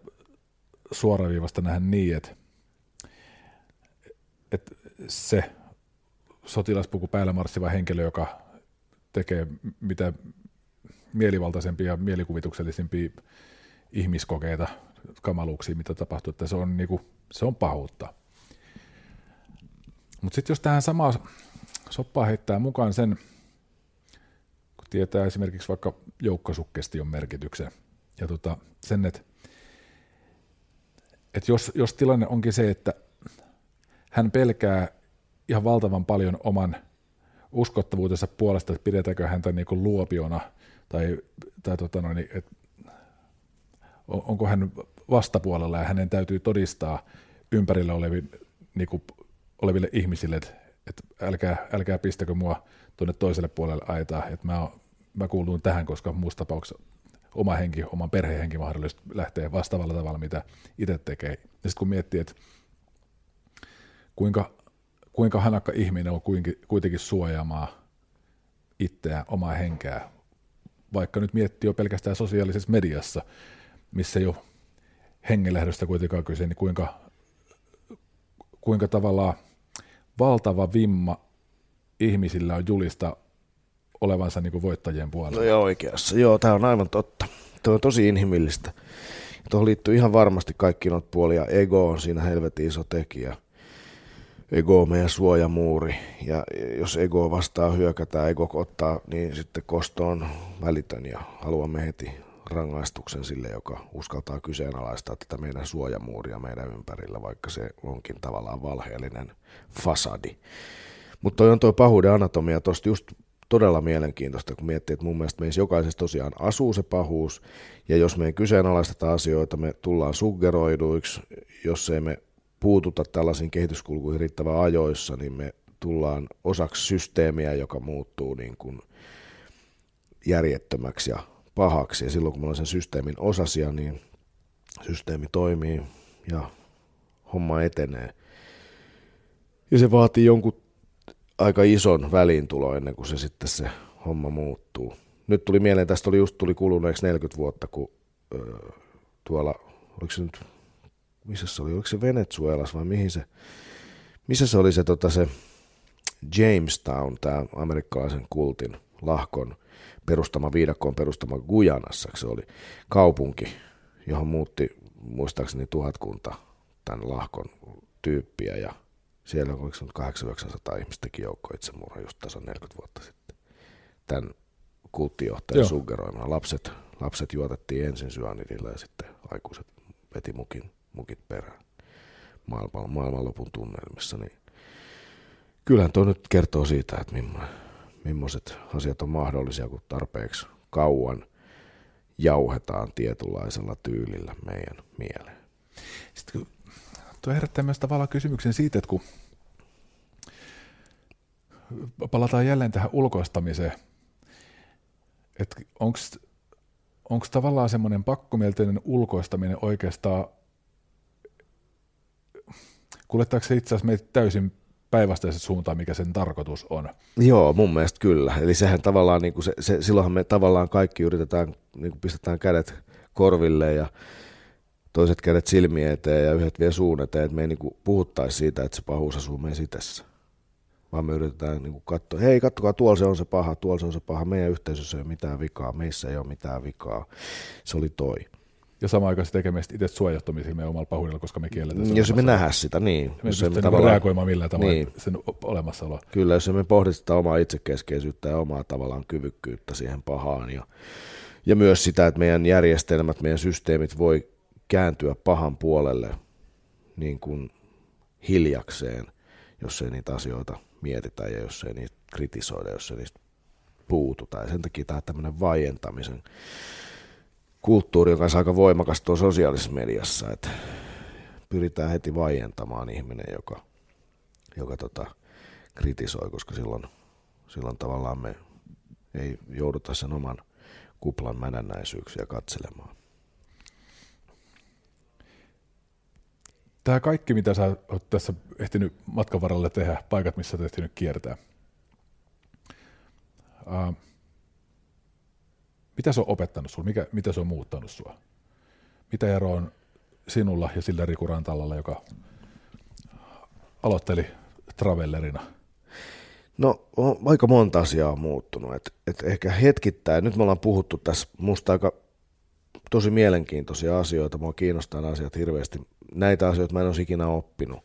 suoraviivasta nähdä niin, että, että se sotilaspuku päällä marssiva henkilö, joka tekee mitä mielivaltaisempia mielikuvituksellisimpia ihmiskokeita, kamaluuksia, mitä tapahtuu, että se on, niinku, se on pahuutta. Mutta sitten jos tähän samaa soppaa heittää mukaan sen, tietää esimerkiksi vaikka joukkosukkestion merkityksen. Ja tota, sen, että, että jos, jos tilanne onkin se, että hän pelkää ihan valtavan paljon oman uskottavuutensa puolesta, että pidetäänkö häntä niin kuin luopiona, tai, tai tota noin, että onko hän vastapuolella, ja hänen täytyy todistaa ympärillä oleville, niin kuin, oleville ihmisille, että, että älkää, älkää pistäkö mua tuonne toiselle puolelle aitaa, että mä, mä kuulun tähän, koska muussa tapauksessa oma henki, oman perhehenki mahdollisesti lähtee vastaavalla tavalla, mitä itse tekee. Ja sitten kun miettii, että kuinka, kuinka hanakka ihminen on kuitenkin suojaamaan itseään, omaa henkeä, vaikka nyt miettii jo pelkästään sosiaalisessa mediassa, missä jo hengenlähdöstä kuitenkaan kyse, niin kuinka, kuinka tavallaan valtava vimma ihmisillä on julista olevansa niin kuin voittajien puolella. No joo, oikeassa. Joo, tämä on aivan totta. Tuo on tosi inhimillistä. Tuohon liittyy ihan varmasti kaikki noita puolia. Ego on siinä helvetin iso tekijä. Ego on meidän suojamuuri. Ja jos ego vastaa hyökätään, ego ottaa, niin sitten kosto on välitön ja haluamme heti rangaistuksen sille, joka uskaltaa kyseenalaistaa tätä meidän suojamuuria meidän ympärillä, vaikka se onkin tavallaan valheellinen fasadi. Mutta toi on tuo pahuuden anatomia tuosta just todella mielenkiintoista, kun miettii, että mun mielestä meissä jokaisessa tosiaan asuu se pahuus, ja jos me ei kyseenalaisteta asioita, me tullaan suggeroiduiksi, jos ei me puututa tällaisiin kehityskulkuihin riittävän ajoissa, niin me tullaan osaksi systeemiä, joka muuttuu niin kuin järjettömäksi ja pahaksi. Ja silloin kun me ollaan sen systeemin osasia, niin systeemi toimii ja homma etenee. Ja se vaatii jonkun aika ison väliintulo ennen kuin se sitten se homma muuttuu. Nyt tuli mieleen, tästä oli just tuli kuluneeksi 40 vuotta, kun ö, tuolla, oliko se nyt, missä se oli, oliko se Venezuelas vai mihin se, missä se oli se, tota, se Jamestown, tämä amerikkalaisen kultin lahkon perustama, viidakkoon perustama Gujanassa, se oli kaupunki, johon muutti muistaakseni tuhatkunta tämän lahkon tyyppiä ja siellä on 800 ihmistäkin joukko itsemurha just tasan 40 vuotta sitten. Tämän kulttijohtajan suggeroimana. Lapset, lapset juotettiin ensin syanidilla ja sitten aikuiset veti mukin, mukit perään maailman, maailmanlopun tunnelmissa. Niin kyllähän tuo nyt kertoo siitä, että millaiset asiat on mahdollisia, kun tarpeeksi kauan jauhetaan tietynlaisella tyylillä meidän mieleen. Sitten kun tuo herättää myös tavallaan kysymyksen siitä, että kun palataan jälleen tähän ulkoistamiseen, että onko tavallaan semmoinen pakkomielteinen ulkoistaminen oikeastaan, kuljettaako se itse asiassa meitä täysin päinvastaisen suuntaan, mikä sen tarkoitus on. Joo, mun mielestä kyllä. Eli sehän tavallaan, niin kuin se, se, silloinhan me tavallaan kaikki yritetään, niin kuin pistetään kädet korville ja toiset kädet silmien eteen ja yhdet vie suun eteen, että me ei niin kuin puhuttaisi siitä, että se pahuus asuu meidän sitässä. Vaan me yritetään niin kuin katsoa, hei kattokaa, tuolla se on se paha, tuolla se on se paha, meidän yhteisössä ei ole mitään vikaa, meissä ei ole mitään vikaa. Se oli toi ja samaan aikaan se tekee meistä itse suojattomisia meidän omalla pahuudella, koska me kielletään sen Jos me nähdä sitä, niin. Me jos emme tavallaan... reagoimaan millään tavalla niin. sen olemassaoloa. Kyllä, jos me pohdi sitä omaa itsekeskeisyyttä ja omaa tavallaan kyvykkyyttä siihen pahaan ja, ja myös sitä, että meidän järjestelmät, meidän systeemit voi kääntyä pahan puolelle niin kuin hiljakseen, jos ei niitä asioita mietitä ja jos ei niitä kritisoida, jos ei niistä puututa. Ja sen takia tämä tämmöinen vaientamisen kulttuuri on kanssa aika voimakas tuo sosiaalisessa mediassa, että pyritään heti vaientamaan ihminen, joka, joka tota, kritisoi, koska silloin, silloin tavallaan me ei jouduta sen oman kuplan mänännäisyyksiä katselemaan. Tämä kaikki, mitä sä oot tässä ehtinyt matkan varrella tehdä, paikat, missä oot ehtinyt kiertää, uh, mitä se on opettanut sinulle? Mikä, mitä se on muuttanut sinua? Mitä ero on sinulla ja sillä Riku Rantalalla, joka aloitteli travellerina? No aika monta asiaa on muuttunut. Et, et ehkä hetkittäin, nyt me ollaan puhuttu tässä musta aika tosi mielenkiintoisia asioita. Mua kiinnostaa nämä asiat hirveästi. Näitä asioita mä en ole ikinä oppinut.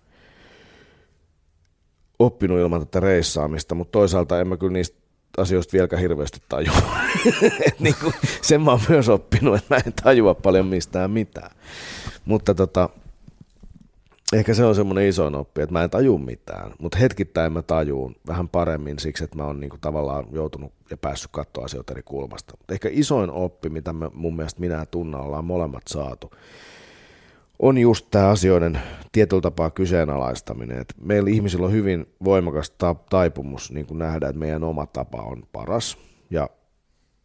Oppinut ilman tätä reissaamista, mutta toisaalta en mä kyllä niistä asioista vieläkään hirveästi tajua. Niin kuin, sen mä oon myös oppinut, että mä en tajua paljon mistään mitään. Mutta tota, ehkä se on semmoinen iso oppi, että mä en taju mitään, mutta hetkittäin mä tajuun vähän paremmin siksi, että mä oon niinku tavallaan joutunut ja päässyt katsoa asioita eri kulmasta. Mutta ehkä isoin oppi, mitä me, mun mielestä minä ja Tunna ollaan molemmat saatu, on just tämä asioiden tietyllä tapaa kyseenalaistaminen. Et meillä ihmisillä on hyvin voimakas ta- taipumus niin nähdä, että meidän oma tapa on paras. Ja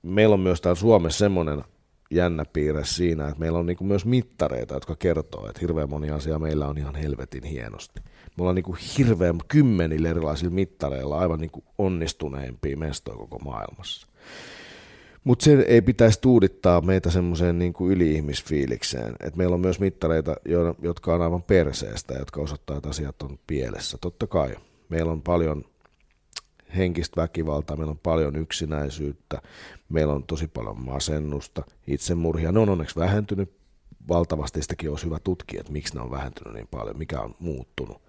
meillä on myös täällä Suomessa semmoinen jännä piirre siinä, että meillä on niin myös mittareita, jotka kertoo, että hirveän moni asia meillä on ihan helvetin hienosti. Me ollaan niin hirveän kymmenillä erilaisilla mittareilla aivan niin onnistuneimpia mestoja koko maailmassa. Mutta se ei pitäisi tuudittaa meitä semmoiseen niin kuin yli-ihmisfiilikseen, että meillä on myös mittareita, jotka on aivan perseestä, jotka osoittaa, että asiat on pielessä. Totta kai meillä on paljon henkistä väkivaltaa, meillä on paljon yksinäisyyttä, meillä on tosi paljon masennusta, itsemurhia. Ne on onneksi vähentynyt valtavasti, sitäkin olisi hyvä tutkia, että miksi ne on vähentynyt niin paljon, mikä on muuttunut.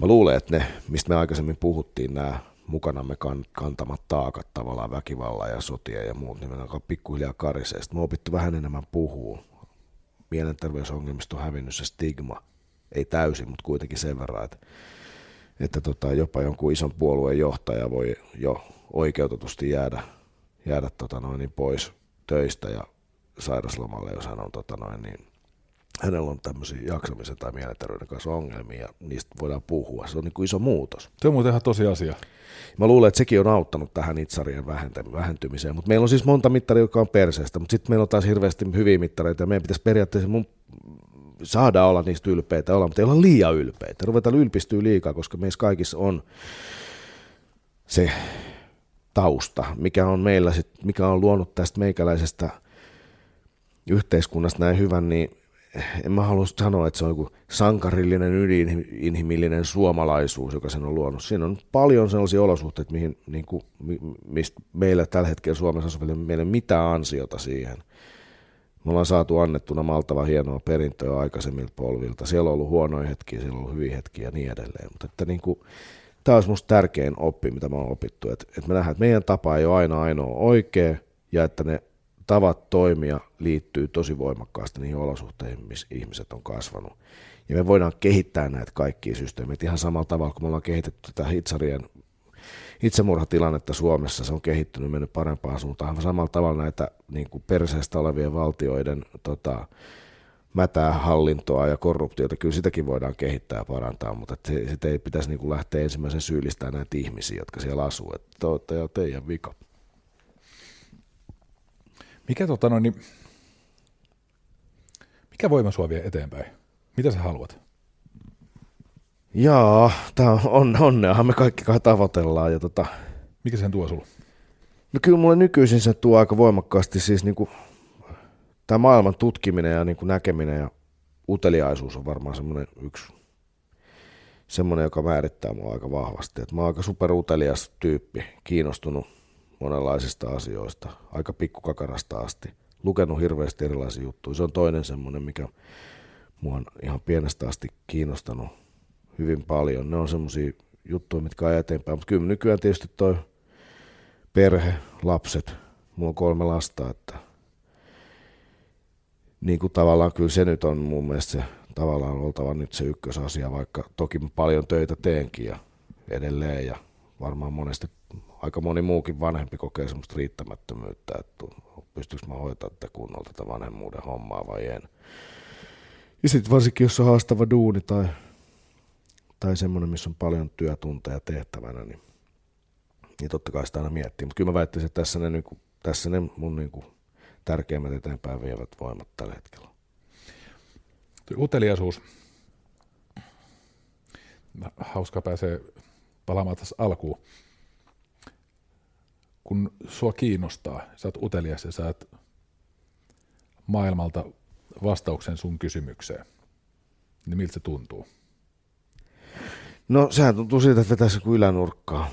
Mä luulen, että ne, mistä me aikaisemmin puhuttiin, nämä mukanamme kantamat taakat tavallaan väkivalla ja sotia ja muut, niin me alkaa pikkuhiljaa karisee. Sitten me opittu vähän enemmän puhua. Mielenterveysongelmista on hävinnyt se stigma. Ei täysin, mutta kuitenkin sen verran, että, että tota, jopa jonkun ison puolueen johtaja voi jo oikeutetusti jäädä, jäädä tota noin, niin pois töistä ja sairaslomalle, jos hän on tota noin, niin hänellä on tämmöisiä jaksamisen tai mielenterveyden kanssa ongelmia, ja niistä voidaan puhua. Se on niin kuin iso muutos. Se on muuten ihan tosi asia. Mä luulen, että sekin on auttanut tähän itsarien vähentymiseen, mutta meillä on siis monta mittaria, jotka on perseestä, mutta sitten meillä on taas hirveästi hyviä mittareita, ja meidän pitäisi periaatteessa mun saada olla niistä ylpeitä, olla, mutta ei olla liian ylpeitä. Ruvetaan ylpistyä liikaa, koska meissä kaikissa on se tausta, mikä on meillä sit, mikä on luonut tästä meikäläisestä yhteiskunnasta näin hyvän, niin en mä halua sanoa, että se on joku sankarillinen, ydininhimillinen suomalaisuus, joka sen on luonut. Siinä on paljon sellaisia olosuhteita, mihin, niin kuin, mistä meillä tällä hetkellä Suomessa asuville meillä ei mitään ansiota siihen. Me ollaan saatu annettuna maltava hienoa perintöä aikaisemmilta polvilta. Siellä on ollut huonoja hetkiä, siellä on ollut hyviä hetkiä ja niin edelleen. Mutta että niin kuin, tämä olisi minusta tärkein oppi, mitä mä oon opittu. Että, että me nähdään, että meidän tapa ei ole aina ainoa oikea ja että ne tavat toimia liittyy tosi voimakkaasti niihin olosuhteihin, missä ihmiset on kasvanut. Ja me voidaan kehittää näitä kaikkia systeemeitä ihan samalla tavalla, kun me ollaan kehitetty tätä hitsarien itsemurhatilannetta Suomessa, se on kehittynyt, mennyt parempaan suuntaan. Samalla tavalla näitä niin kuin perseestä olevien valtioiden tota, mätää hallintoa ja korruptiota, kyllä sitäkin voidaan kehittää ja parantaa, mutta sitä ei pitäisi niin kuin lähteä ensimmäisen syyllistämään näitä ihmisiä, jotka siellä asuu, että te teidän vika. Mikä, tota noin, niin, mikä voima sua vie eteenpäin? Mitä sä haluat? Jaa, tää on, onneahan me kaikki kai tavoitellaan. Ja tota, mikä sen tuo sulla? No kyllä mulle nykyisin se tuo aika voimakkaasti siis niinku, tämä maailman tutkiminen ja niinku näkeminen ja uteliaisuus on varmaan semmoinen yksi semmoinen, joka määrittää mua aika vahvasti. Et mä oon aika superutelias tyyppi, kiinnostunut monenlaisista asioista, aika pikkukakarasta asti. Lukenut hirveästi erilaisia juttuja. Se on toinen semmoinen, mikä mua on ihan pienestä asti kiinnostanut hyvin paljon. Ne on semmoisia juttuja, mitkä ajaa eteenpäin. Mutta kyllä nykyään tietysti toi perhe, lapset, mulla on kolme lasta, että niin kuin tavallaan kyllä se nyt on mun mielestä se tavallaan oltava nyt se ykkösasia, vaikka toki paljon töitä teenkin ja edelleen ja varmaan monesti aika moni muukin vanhempi kokee semmoista riittämättömyyttä, että pystyykö mä hoitaa tätä kunnolla tätä vanhemmuuden hommaa vai en. Ja sitten varsinkin, jos on haastava duuni tai, tai semmoinen, missä on paljon työtunteja tehtävänä, niin, niin totta kai sitä aina miettii. Mutta kyllä mä väittäisin, että tässä ne, niin kuin, tässä ne mun niin kuin, tärkeimmät eteenpäin vievät voimat tällä hetkellä. Uteliaisuus. Hauska pääsee palaamaan tässä alkuun kun sua kiinnostaa, sä oot utelias ja saat maailmalta vastauksen sun kysymykseen, niin miltä se tuntuu? No sehän tuntuu siltä, että vetäisi kuin ylänurkkaa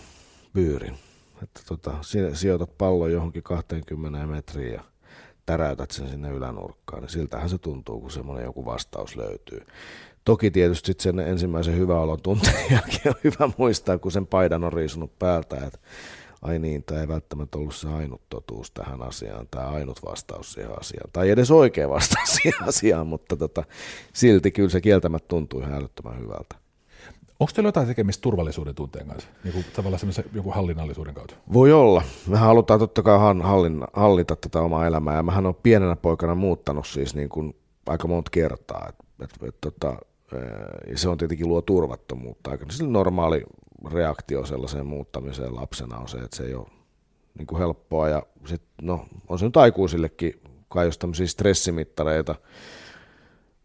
pyyrin. Että tota, sijoitat pallon johonkin 20 metriä ja täräytät sen sinne ylänurkkaan, niin siltähän se tuntuu, kun semmoinen joku vastaus löytyy. Toki tietysti sen ensimmäisen hyvän olon tunteen jälkeen on hyvä muistaa, kun sen paidan on riisunut päältä, että ai niin, tämä ei välttämättä ollut se ainut totuus tähän asiaan, tämä ainut vastaus siihen asiaan, tai edes oikea vastaus siihen asiaan, mutta tota, silti kyllä se kieltämättä tuntuu ihan älyttömän hyvältä. Onko teillä jotain tekemistä turvallisuuden tunteen kanssa, niin kuin tavallaan semmoisen joku hallinnallisuuden kautta? Voi olla. Mehän halutaan totta kai hallin, hallita tätä omaa elämää, ja mähän on pienenä poikana muuttanut siis niin kuin aika monta kertaa, et, et, et, tota, ja se on tietenkin luo turvattomuutta. Aika normaali reaktio sellaiseen muuttamiseen lapsena on se, että se ei ole niin kuin helppoa. Ja sit, no, on se nyt aikuisillekin kai jos tämmöisiä stressimittareita,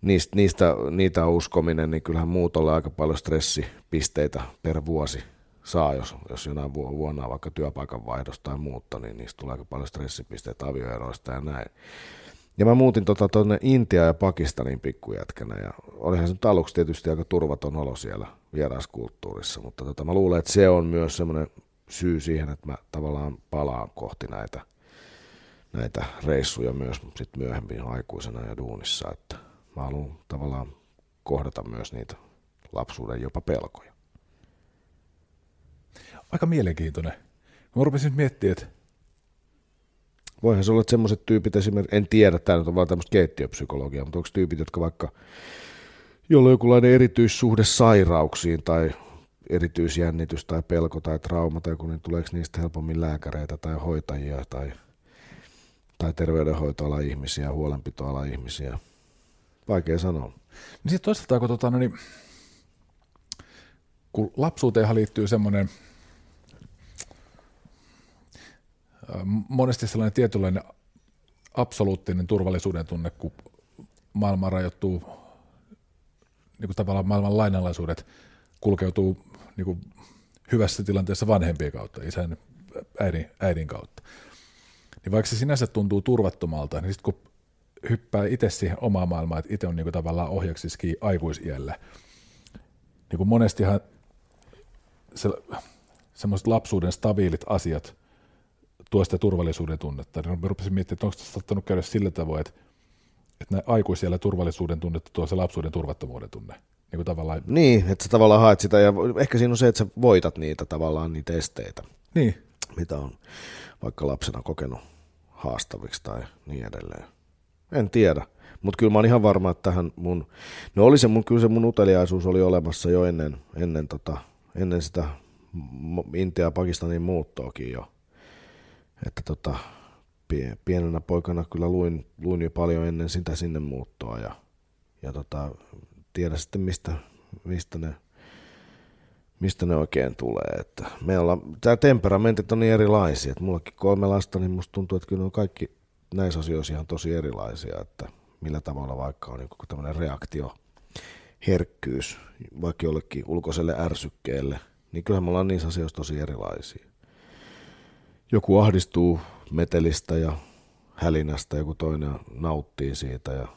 niistä, niistä, niitä uskominen, niin kyllähän muutolle aika paljon stressipisteitä per vuosi saa, jos, jos jonain vuonna vaikka työpaikan vaihdosta tai muutta, niin niistä tulee aika paljon stressipisteitä avioeroista ja näin. Ja mä muutin tuonne tota, Intiaan ja Pakistanin pikkujätkänä ja olihan se nyt aluksi tietysti aika turvaton olo siellä vieraskulttuurissa, mutta tota, mä luulen, että se on myös semmoinen syy siihen, että mä tavallaan palaan kohti näitä, näitä reissuja myös sit myöhemmin aikuisena ja duunissa, että mä haluan tavallaan kohdata myös niitä lapsuuden jopa pelkoja. Aika mielenkiintoinen. Mä rupesin miettimään, että Voihan se olla, että semmoiset tyypit esimerkiksi, en tiedä, tämä nyt on vaan tämmöistä keittiöpsykologiaa, mutta onko tyypit, jotka vaikka, jolla on jokinlainen erityissuhde sairauksiin tai erityisjännitys tai pelko tai trauma tai kun niin tuleeko niistä helpommin lääkäreitä tai hoitajia tai, tai terveydenhoitoalan ihmisiä, huolenpitoalan ihmisiä. Vaikea sanoa. Niin sitten toisaalta, kun, tota, no niin, kun lapsuuteenhan liittyy semmoinen monesti sellainen tietynlainen absoluuttinen turvallisuuden tunne, kun maailma rajoittuu, niin kuin tavallaan maailman lainalaisuudet kulkeutuu niin kuin hyvässä tilanteessa vanhempien kautta, isän, äidin, äidin kautta. Niin vaikka se sinänsä tuntuu turvattomalta, niin sitten kun hyppää itse siihen omaan maailmaan, että itse on niin kuin tavallaan ohjaksiskin aikuisiällä, niin kuin monestihan se, semmoiset lapsuuden stabiilit asiat tuo sitä turvallisuuden tunnetta. Niin rupesin miettimään, että onko se saattanut käydä sillä tavoin, että, että aikuisilla turvallisuuden tunnetta tuo se lapsuuden turvattomuuden tunne. Niin, kuin tavallaan... niin, että sä tavallaan haet sitä, ja ehkä siinä on se, että sä voitat niitä tavallaan, niitä esteitä, niin. mitä on vaikka lapsena kokenut haastaviksi tai niin edelleen. En tiedä, mutta kyllä mä oon ihan varma, että tähän mun, no oli se mun, kyllä se mun uteliaisuus oli olemassa jo ennen, ennen, tota, ennen sitä Intia ja Pakistanin muuttoakin jo että tota, pienenä poikana kyllä luin, luin jo paljon ennen sitä sinne muuttoa ja, ja tota, tiedä sitten mistä, mistä ne mistä ne oikein tulee. Että me ollaan, tämä temperamentit on niin erilaisia, että mullakin kolme lasta, niin musta tuntuu, että kyllä on kaikki näissä asioissa ihan tosi erilaisia, että millä tavalla vaikka on joku tämmöinen reaktio, herkkyys, vaikka jollekin ulkoiselle ärsykkeelle, niin kyllähän me ollaan niissä asioissa tosi erilaisia joku ahdistuu metelistä ja hälinästä, joku toinen nauttii siitä ja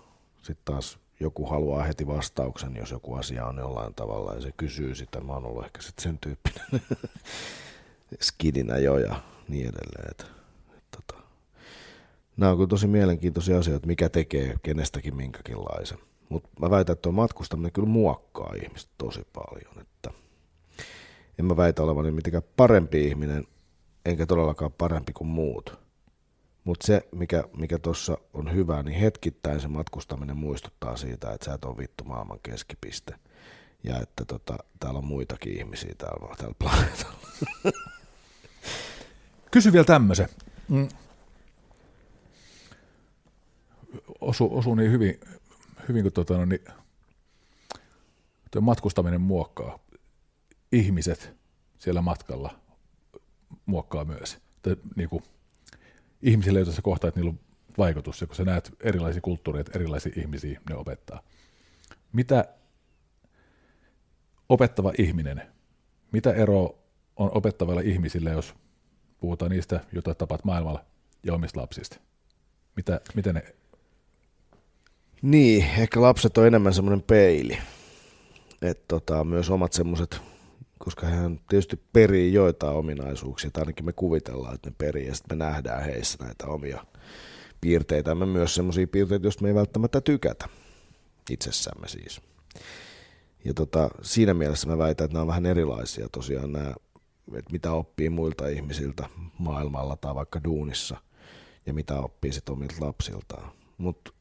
sitten taas joku haluaa heti vastauksen, jos joku asia on jollain tavalla ja se kysyy sitä. Mä oon ollut ehkä sitten sen tyyppinen skidinä jo ja niin edelleen. Että, tota. Nämä on tosi mielenkiintoisia asioita, mikä tekee kenestäkin minkäkinlaisen. Mutta mä väitän, että tuo matkustaminen kyllä muokkaa ihmistä tosi paljon. Että en mä väitä olevani mitenkään parempi ihminen enkä todellakaan parempi kuin muut. Mutta se, mikä, mikä tuossa on hyvä, niin hetkittäin se matkustaminen muistuttaa siitä, että sä et ole vittu maailman keskipiste. Ja että tota, täällä on muitakin ihmisiä täällä, täällä planeetalla. Kysy vielä tämmöisen. Mm. Osu, osu niin hyvin, hyvin kuin tota, no, niin, matkustaminen muokkaa ihmiset siellä matkalla muokkaa myös. Että, niin kuin, ihmisille, joita sä kohtaat, niillä on vaikutus, ja kun sä näet erilaisia kulttuureita, erilaisia ihmisiä, ne opettaa. Mitä opettava ihminen, mitä ero on opettavilla ihmisille, jos puhutaan niistä, joita tapat maailmalla ja omista lapsista? Mitä, miten ne... Niin, ehkä lapset on enemmän semmoinen peili. Että tota, myös omat semmoiset koska hän tietysti perii joitain ominaisuuksia, tai ainakin me kuvitellaan, että ne perii, ja sitten me nähdään heissä näitä omia piirteitä, me myös sellaisia piirteitä, joista me ei välttämättä tykätä itsessämme siis. Ja tota, siinä mielessä mä väitän, että nämä on vähän erilaisia tosiaan nämä että mitä oppii muilta ihmisiltä maailmalla tai vaikka duunissa ja mitä oppii sitten omilta lapsiltaan. Mutta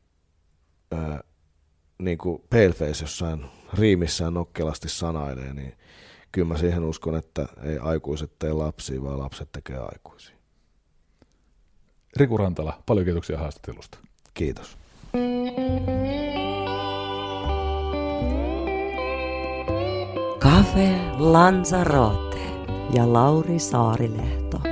niin kuin Paleface jossain riimissään nokkelasti sanailee, niin kyllä mä siihen uskon, että ei aikuiset tee lapsia, vaan lapset tekee aikuisia. Riku Rantala, paljon kiitoksia haastattelusta. Kiitos. Cafe Lanzarote ja Lauri Saarilehto.